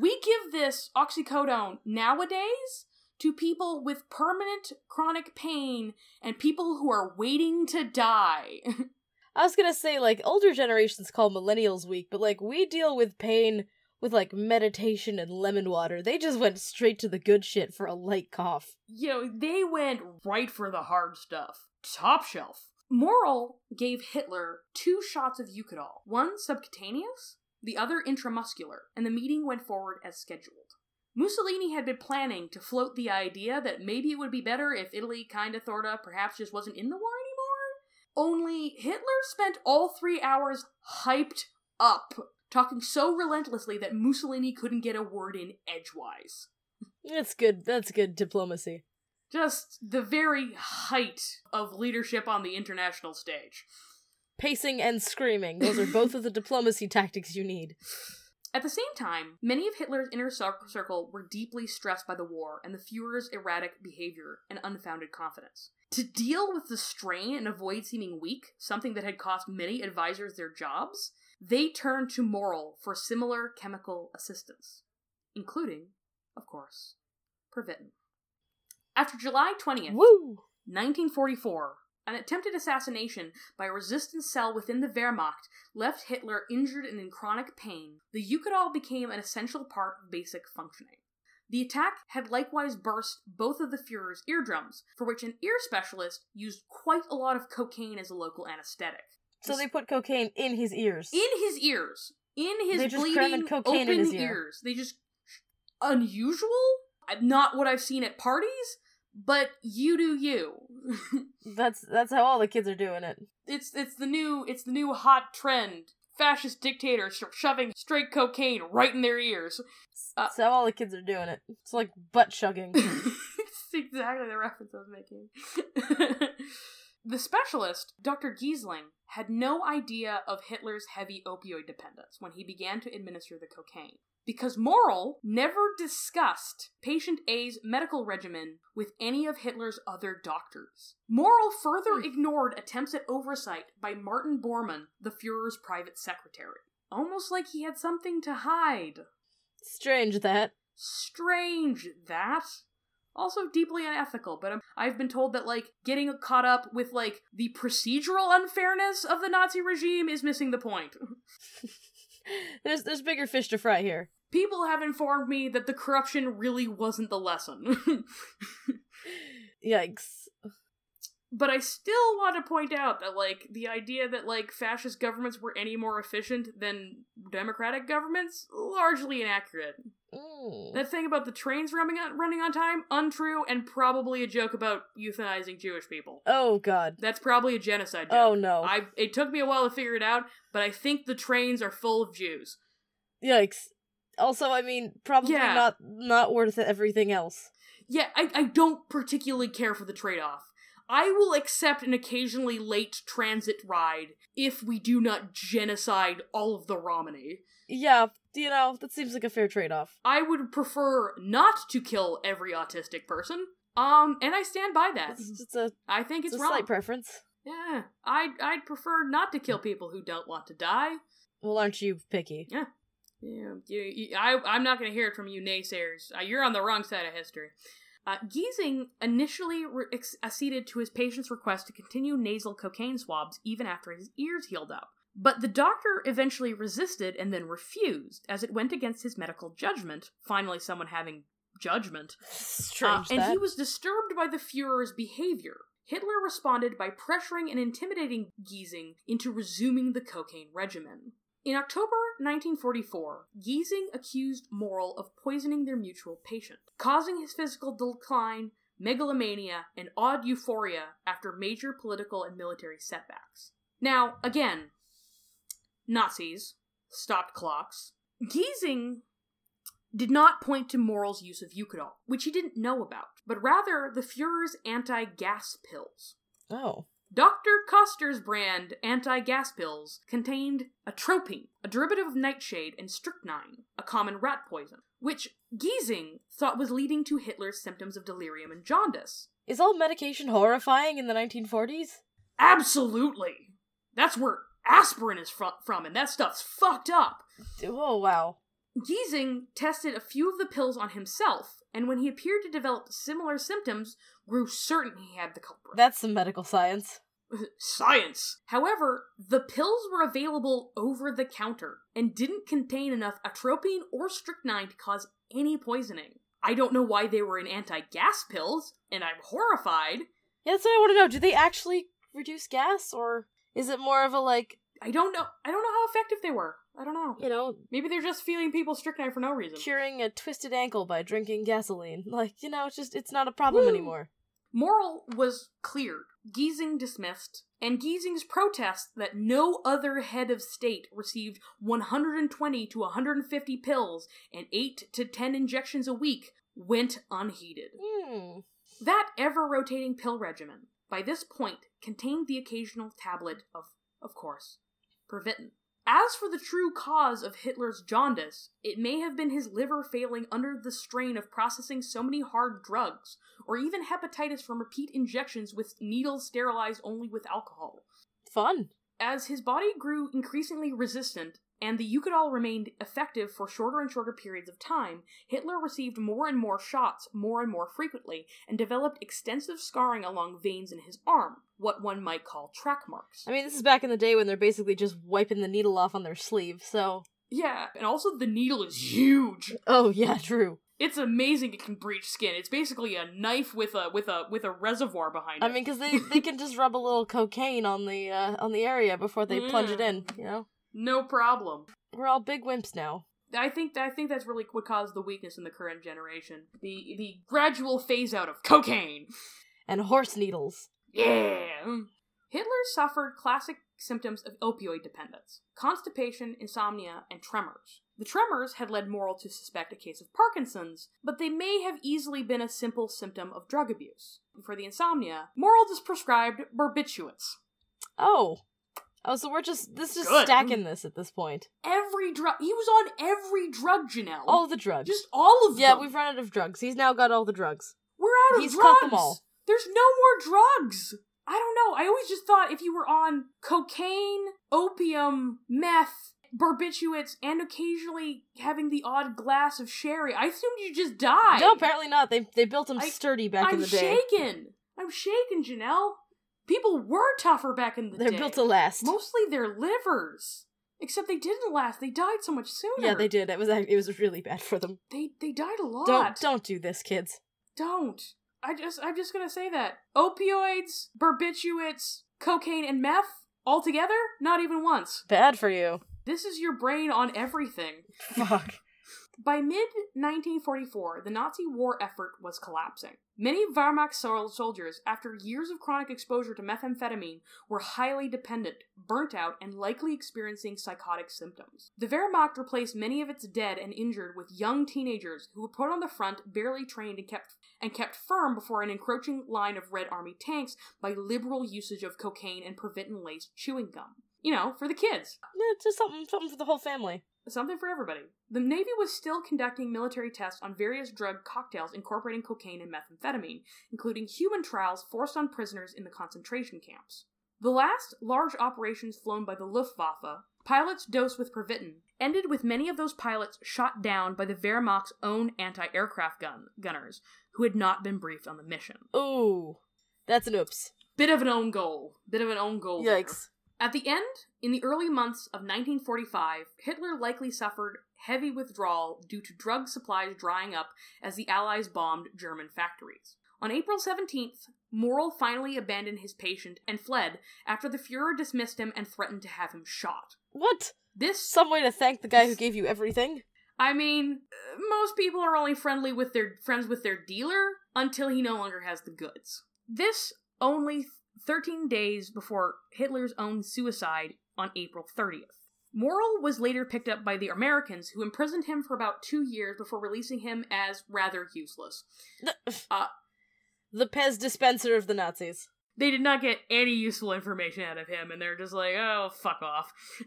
S5: We give this oxycodone nowadays to people with permanent chronic pain and people who are waiting to die. (laughs)
S6: I was gonna say, like, older generations call millennials weak, but, like, we deal with pain with, like, meditation and lemon water. They just went straight to the good shit for a light cough.
S5: you know, they went right for the hard stuff. Top shelf. Morell gave Hitler two shots of Eukodal, one subcutaneous, the other intramuscular, and the meeting went forward as scheduled. Mussolini had been planning to float the idea that maybe it would be better if Italy kinda sorta perhaps just wasn't in the war anymore. Only Hitler spent all three hours hyped up, talking so relentlessly that Mussolini couldn't get a word in edgewise.
S6: That's good. That's good diplomacy.
S5: Just the very height of leadership on the international stage.
S6: Pacing and screaming. Those are both of the diplomacy tactics you need.
S5: At the same time, many of Hitler's inner circle were deeply stressed by the war and the Fuhrer's erratic behavior and unfounded confidence. To deal with the strain and avoid seeming weak, something that had cost many advisors their jobs, they turned to Morell for similar chemical assistance, including, of course, Pervitin. After July 20th,
S6: Woo!
S5: 1944, an attempted assassination by a resistance cell within the Wehrmacht left Hitler injured and in chronic pain. The Eukodal became an essential part of basic functioning. The attack had likewise burst both of the Fuhrer's eardrums, for which an ear specialist used quite a lot of cocaine as a local anesthetic.
S6: So they put cocaine in his ears.
S5: In his ears. In his
S6: They just
S5: bleeding,
S6: cocaine
S5: open
S6: in his ear.
S5: ears. They just... Unusual? Not what I've seen at parties, but you do you. (laughs)
S6: That's that's how all the kids are doing it.
S5: it's it's the new it's the new hot trend. Fascist dictators sho- shoving straight cocaine right in their ears. Uh,
S6: That's how all the kids are doing it. It's like butt chugging. (laughs)
S5: it's exactly the reference I was making. (laughs) the specialist, Dr. Giesing, had no idea of Hitler's heavy opioid dependence when he began to administer the cocaine. Because Morell never discussed patient A's medical regimen with any of Hitler's other doctors. Morell further ignored attempts at oversight by Martin Bormann, the Fuhrer's private secretary. Almost like he had something to hide.
S6: Strange that.
S5: Strange that. Also deeply unethical, but um, I've been told that, like, getting caught up with, like, the procedural unfairness of the Nazi regime is missing the point. (laughs) (laughs)
S6: There's there's bigger fish to fry here.
S5: People have informed me that the corruption really wasn't the lesson. (laughs)
S6: Yikes.
S5: but I still want to point out that, like, the idea that, like, fascist governments were any more efficient than democratic governments, largely inaccurate.
S6: Mm.
S5: That thing about the trains running on, running on time, untrue, and probably a joke about euthanizing Jewish people.
S6: Oh god.
S5: That's probably a genocide joke.
S6: Oh no.
S5: I it took me a while to figure it out, but I think the trains are full of Jews.
S6: Yikes. Also, I mean, probably
S5: Yeah.
S6: not not worth everything else.
S5: Yeah, I, I don't particularly care for the trade off. I will accept an occasionally late transit ride if we do not genocide all of the Romani.
S6: Yeah, you know, that seems like a fair trade-off.
S5: I would prefer not to kill every autistic person. Um, and I stand by that.
S6: It's just a,
S5: I think
S6: it's
S5: it's,
S6: a
S5: wrong.
S6: slight preference.
S5: yeah, I'd I'd prefer not to kill people who don't want to die.
S6: Well, aren't you picky?
S5: Yeah, you, you, I, I'm not going to hear it from you naysayers. Uh, you're on the wrong side of history. Uh, Giesing initially re- acceded to his patient's request to continue nasal cocaine swabs even after his ears healed up. But the doctor eventually resisted and then refused, as it went against his medical judgment. Finally, someone having judgment. Uh,
S6: Strange
S5: and
S6: that.
S5: he was disturbed by the Fuhrer's behavior. Hitler responded by pressuring and intimidating Giesing into resuming the cocaine regimen. In October 1944, Giesing accused Morell of poisoning their mutual patient, causing his physical decline, megalomania, and odd euphoria after major political and military setbacks. Now, again, Nazis stopped clocks. Giesing did not point to Morell's use of Eukodal, which he didn't know about, but rather the Fuhrer's anti-gas pills.
S6: Oh.
S5: Dr. Koster's brand anti gas pills contained atropine, a derivative of nightshade, and strychnine, a common rat poison, which Giesing thought was leading to Hitler's symptoms of delirium and jaundice.
S6: Is all medication horrifying in the 1940s?
S5: Absolutely! That's where aspirin is fro- from, and that stuff's fucked up.
S6: Oh, wow.
S5: Giesing tested a few of the pills on himself, and when he appeared to develop similar symptoms, grew certain he had the culprit.
S6: That's some medical science. (laughs)
S5: Science! However, the pills were available over the counter and didn't contain enough atropine or strychnine to cause any poisoning. I don't know why they were in anti gas pills, and I'm horrified.
S6: Yeah, that's what I want to know. Do they actually reduce gas, or is it more of a, like,
S5: I don't know. I don't know how effective they were. I don't know.
S6: you know,
S5: Maybe they're just feeding people strychnine for no reason.
S6: curing a twisted ankle by drinking gasoline? Like, you know, it's just, it's not a problem
S5: Woo.
S6: anymore.
S5: Morell was cleared, Giesing dismissed, and Giesing's protest that no other head of state received 120 to 150 pills and 8 to 10 injections a week went unheeded.
S6: Hmm.
S5: That ever rotating pill regimen, by this point, contained the occasional tablet of, of course, Pervitin. As for the true cause of Hitler's jaundice, it may have been his liver failing under the strain of processing so many hard drugs, or even hepatitis from repeat injections with needles sterilized only with alcohol.
S6: Fun.
S5: As his body grew increasingly resistant, and the Eukodal remained effective for shorter and shorter periods of time, Hitler received more and more shots more and more frequently, and developed extensive scarring along veins in his arm, what one might call track marks.
S6: I mean, this is back in the day when they're basically just wiping the needle off on their sleeve, so.
S5: Yeah, and also the needle is huge.
S6: Oh, yeah, true.
S5: It's amazing it can breach skin. It's basically a knife with a with a with a reservoir behind it.
S6: I mean, because they, (laughs) they can just rub a little cocaine on the uh, on the area before they plunge it in. You know,
S5: no problem.
S6: we're all big wimps now.
S5: I think I think that's really what caused the weakness in the current generation. The the gradual phase out of cocaine.
S6: And horse needles.
S5: Yeah. Hitler suffered classic symptoms of opioid dependence constipation, insomnia, and tremors. The tremors had led Morell to suspect a case of Parkinson's, but they may have easily been a simple symptom of drug abuse. For the insomnia, Morell just prescribed barbiturates.
S6: Oh, oh, so we're just this is
S5: Good.
S6: stacking this at this point.
S5: Every drug. He was on every drug, Janelle.
S6: All the drugs.
S5: Just all of
S6: yeah,
S5: them.
S6: Yeah, we've run out of drugs. He's now got all the drugs.
S5: We're out of drugs.
S6: He's
S5: drugs.
S6: cut them all.
S5: There's no more drugs. I don't know. I always just thought if you were on cocaine, opium, meth, barbiturates, and occasionally having the odd glass of sherry, I assumed you just died.
S6: No, apparently not. They they built him
S5: I-
S6: sturdy back
S5: I'm
S6: in the day.
S5: I'm shaken. I'm shaken, Janelle. People were tougher back in the day.
S6: They're built to last.
S5: Mostly their livers. Except they didn't last. They died so much sooner.
S6: Yeah, they did. It was it was really bad for them.
S5: They they died a lot.
S6: Don't don't do this, kids.
S5: Don't. I just I'm just gonna say that. Opioids, barbiturates, cocaine, and meth all together? Not even once.
S6: Bad for you.
S5: This is your brain on everything. (laughs)
S6: Fuck.
S5: By mid 1944, the Nazi war effort was collapsing. Many Wehrmacht soldiers, after years of chronic exposure to methamphetamine, were highly dependent, burnt out, and likely experiencing psychotic symptoms. The Wehrmacht replaced many of its dead and injured with young teenagers who were put on the front, barely trained, and kept and kept firm before an encroaching line of Red Army tanks by liberal usage of cocaine and Pervitin-laced chewing gum. You know, for the kids.
S6: Yeah, just something something for the whole family.
S5: Something for everybody. The Navy was still conducting military tests on various drug cocktails incorporating cocaine and methamphetamine, including human trials forced on prisoners in the concentration camps. The last large operations flown by the Luftwaffe, pilots dosed with Pervitin, ended with many of those pilots shot down by the Wehrmacht's own anti-aircraft gun- gunners, who had not been briefed on the mission.
S6: Oh, that's an oops.
S5: Bit of an own goal. Bit of an own goal. there. At the end, in the early months of 1945, Hitler likely suffered heavy withdrawal due to drug supplies drying up as the Allies bombed German factories. On April 17th, Morell finally abandoned his patient and fled after the Fuhrer dismissed him and threatened to have him shot.
S6: What?
S5: This
S6: Some way to thank the guy who gave you everything?
S5: I mean, most people are only friendly with their friends with their dealer until he no longer has the goods. This only 13 days before Hitler's own suicide on April 30th. Morell was later picked up by the Americans, who imprisoned him for about two years before releasing him as rather useless. Uh,
S6: the Pez dispenser of the Nazis.
S5: They did not get any useful information out of him, and they're just like, oh, fuck off. (laughs)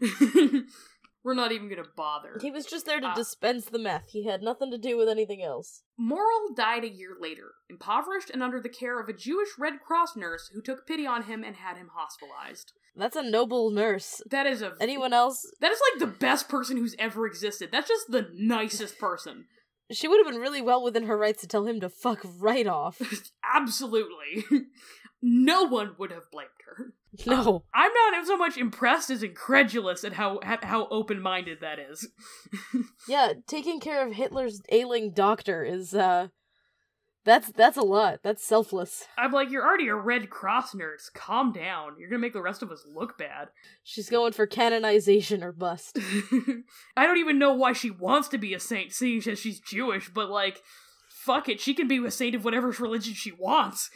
S5: We're not even gonna bother.
S6: He was just there to
S5: Uh,
S6: dispense the meth. He had nothing to do with anything else.
S5: Morell died a year later, impoverished and under the care of a Jewish Red Cross nurse who took pity on him and had him hospitalized.
S6: That's a noble nurse.
S5: That is a
S6: Anyone else?
S5: that is like the best person who's ever existed. That's just the nicest person.
S6: She would have been really well within her rights to tell him to fuck right off. (laughs)
S5: Absolutely. (laughs) no one would have blamed her. (laughs)
S6: No.
S5: I'm not so much impressed as incredulous at how at how open-minded that is. (laughs)
S6: Yeah, taking care of Hitler's ailing doctor is uh that's that's a lot. That's selfless.
S5: I'm like, you're already a Red Cross nurse. Calm down. You're gonna make the rest of us look bad.
S6: She's going for canonization or bust. (laughs)
S5: I don't even know why she wants to be a saint, seeing as she's Jewish, but like, fuck it, she can be a saint of whatever religion she wants.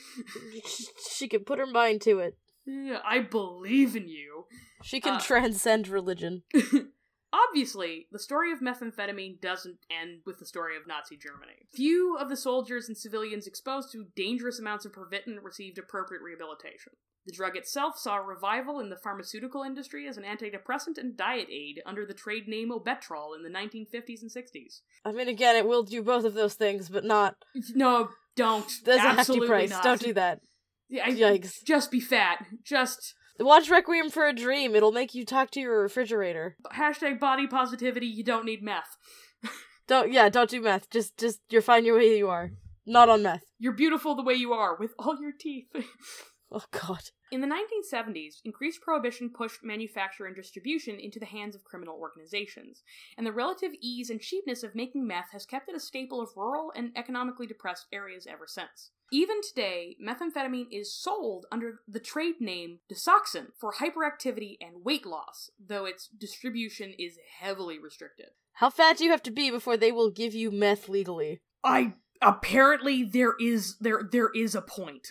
S6: she can put her mind to it.
S5: Yeah, I believe in you.
S6: She can
S5: Uh,
S6: transcend religion. (laughs)
S5: Obviously, the story of methamphetamine doesn't end with the story of Nazi Germany. Few of the soldiers and civilians exposed to dangerous amounts of Pervitin received appropriate rehabilitation. The drug itself saw a revival in the pharmaceutical industry as an antidepressant and diet aid under the trade name Obetrol in the 1950s and 60s.
S6: I mean, again, it will do both of those things, but not.
S5: No, don't. (laughs)
S6: There's a hefty
S5: Absolutely
S6: price.
S5: not.
S6: Don't do that.
S5: Yeah,
S6: Yikes.
S5: Just be fat. Just
S6: Watch Requiem for a Dream. It'll make you talk to your refrigerator.
S5: hashtag body positivity. You don't need meth. (laughs)
S6: Don't yeah, don't do meth. Just just you're fine your way you are. Not on meth.
S5: You're beautiful the way you are with all your teeth. (laughs)
S6: Oh god.
S5: In the 1970s, increased prohibition pushed manufacture and distribution into the hands of criminal organizations, and the relative ease and cheapness of making meth has kept it a staple of rural and economically depressed areas ever since. Even today, methamphetamine is sold under the trade name Desoxin for hyperactivity and weight loss, though its distribution is heavily restricted.
S6: How fat do you have to be before they will give you meth legally?
S5: I apparently there is there there is a point.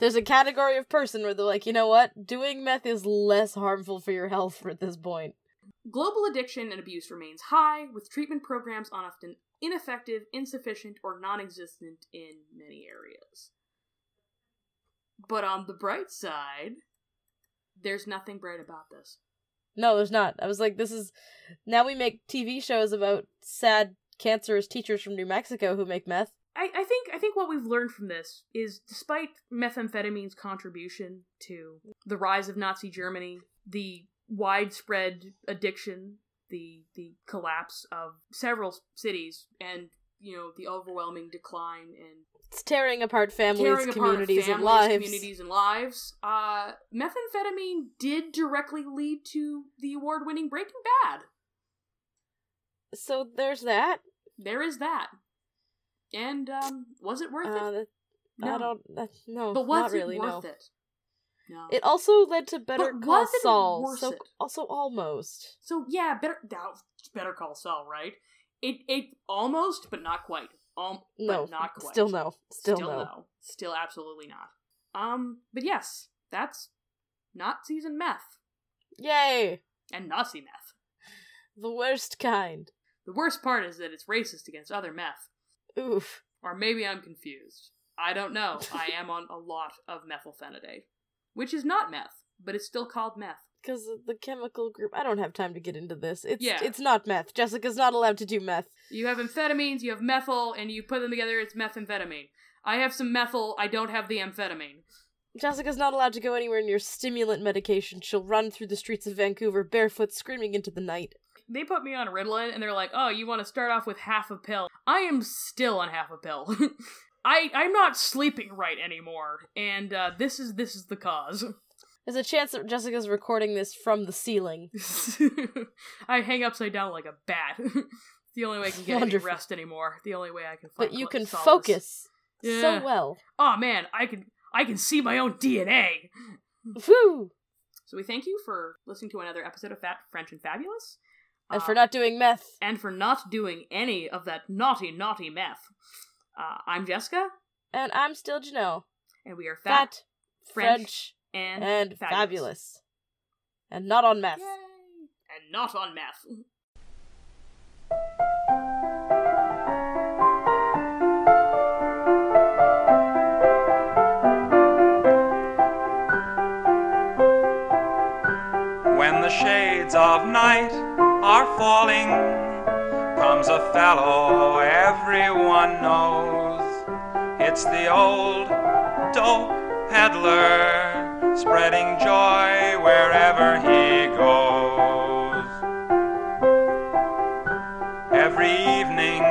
S6: There's a category of person where they're like, you know what? Doing meth is less harmful for your health at this point.
S5: Global addiction and abuse remains high, with treatment programs often ineffective, insufficient, or non existent in many areas. But on the bright side, there's nothing bright about this.
S6: No, there's not. I was like, this is now we make TV shows about sad, cancerous teachers from New Mexico who make meth.
S5: I, I think I think what we've learned from this is despite methamphetamine's contribution to the rise of Nazi Germany, the widespread addiction, the the collapse of several cities, and you know the overwhelming decline and
S6: It's tearing apart families,
S5: tearing apart
S6: communities,
S5: families,
S6: and lives.
S5: communities and lives. Uh, methamphetamine did directly lead to the award-winning Breaking Bad.
S6: So there's that.
S5: There is that. And um, was it worth
S6: Uh,
S5: it?
S6: that
S5: No.
S6: I don't. That, no,
S5: but was
S6: not really.
S5: it worth
S6: no.
S5: it? No.
S6: It also led to Better
S5: But
S6: Call Saul. So
S5: it?
S6: also almost.
S5: So yeah, better Better Call Saul, right? It it almost, but not quite. Um,
S6: No,
S5: but not quite.
S6: still no, still, no.
S5: Still absolutely not. Um, but yes, that's not and meth
S6: Yay!
S5: and Nazi meth.
S6: The worst kind.
S5: The worst part is that it's racist against other meth.
S6: Oof.
S5: Or maybe I'm confused. I don't know. I am on a lot of methylphenidate, which is not meth, but it's still called meth.
S6: Because of the chemical group. I don't have time to get into this. It's
S5: Yeah.
S6: it's not meth. Jessica's not allowed to do meth.
S5: You have amphetamines, you have methyl, and you put them together, it's methamphetamine. I have some methyl, I don't have the amphetamine.
S6: Jessica's not allowed to go anywhere near stimulant medication. She'll run through the streets of Vancouver barefoot, screaming into the night.
S5: They put me on Ritalin, and they're like, oh, you want to start off with half a pill. I am still on half a pill. (laughs) I, I'm not sleeping right anymore, and uh, this is this is the cause. (laughs)
S6: There's a chance that Jessica's recording this from the ceiling. (laughs)
S5: I hang upside down like a bat. (laughs) The only way I can get any rest anymore. The only way I can find
S6: But you can
S5: solace.
S6: focus
S5: Yeah.
S6: so well.
S5: Oh man, I can I can see my own DNA.
S6: Whew!
S5: So we thank you for listening to another episode of Fat French and Fabulous.
S6: And for not doing meth.
S5: and for not doing any of that naughty, naughty meth. Uh, I'm Jessica,
S6: And I'm still Janelle.
S5: and we are fat,
S6: Fat,
S5: French,
S6: French,
S5: and,
S6: and
S5: fabulous.
S6: fabulous. And not on meth.
S5: Yay! And not on meth.
S7: When the shades of night are falling, comes a fellow everyone knows. It's the old dope peddler, spreading joy wherever he goes. Every evening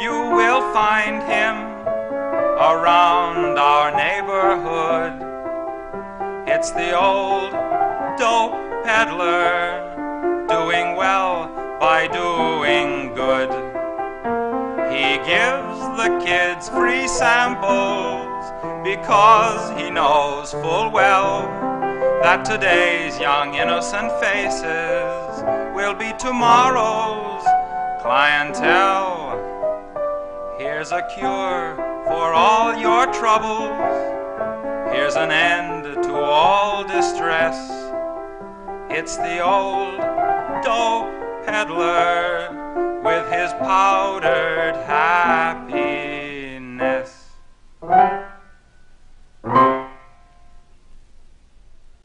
S7: you will find him around our neighborhood. It's the old dope peddler doing well by doing good. He gives the kids free samples because he knows full well that today's young innocent faces will be tomorrow's clientele. Here's a cure for all your troubles. Here's an end to all distress. It's the old dope peddler with his powdered happy.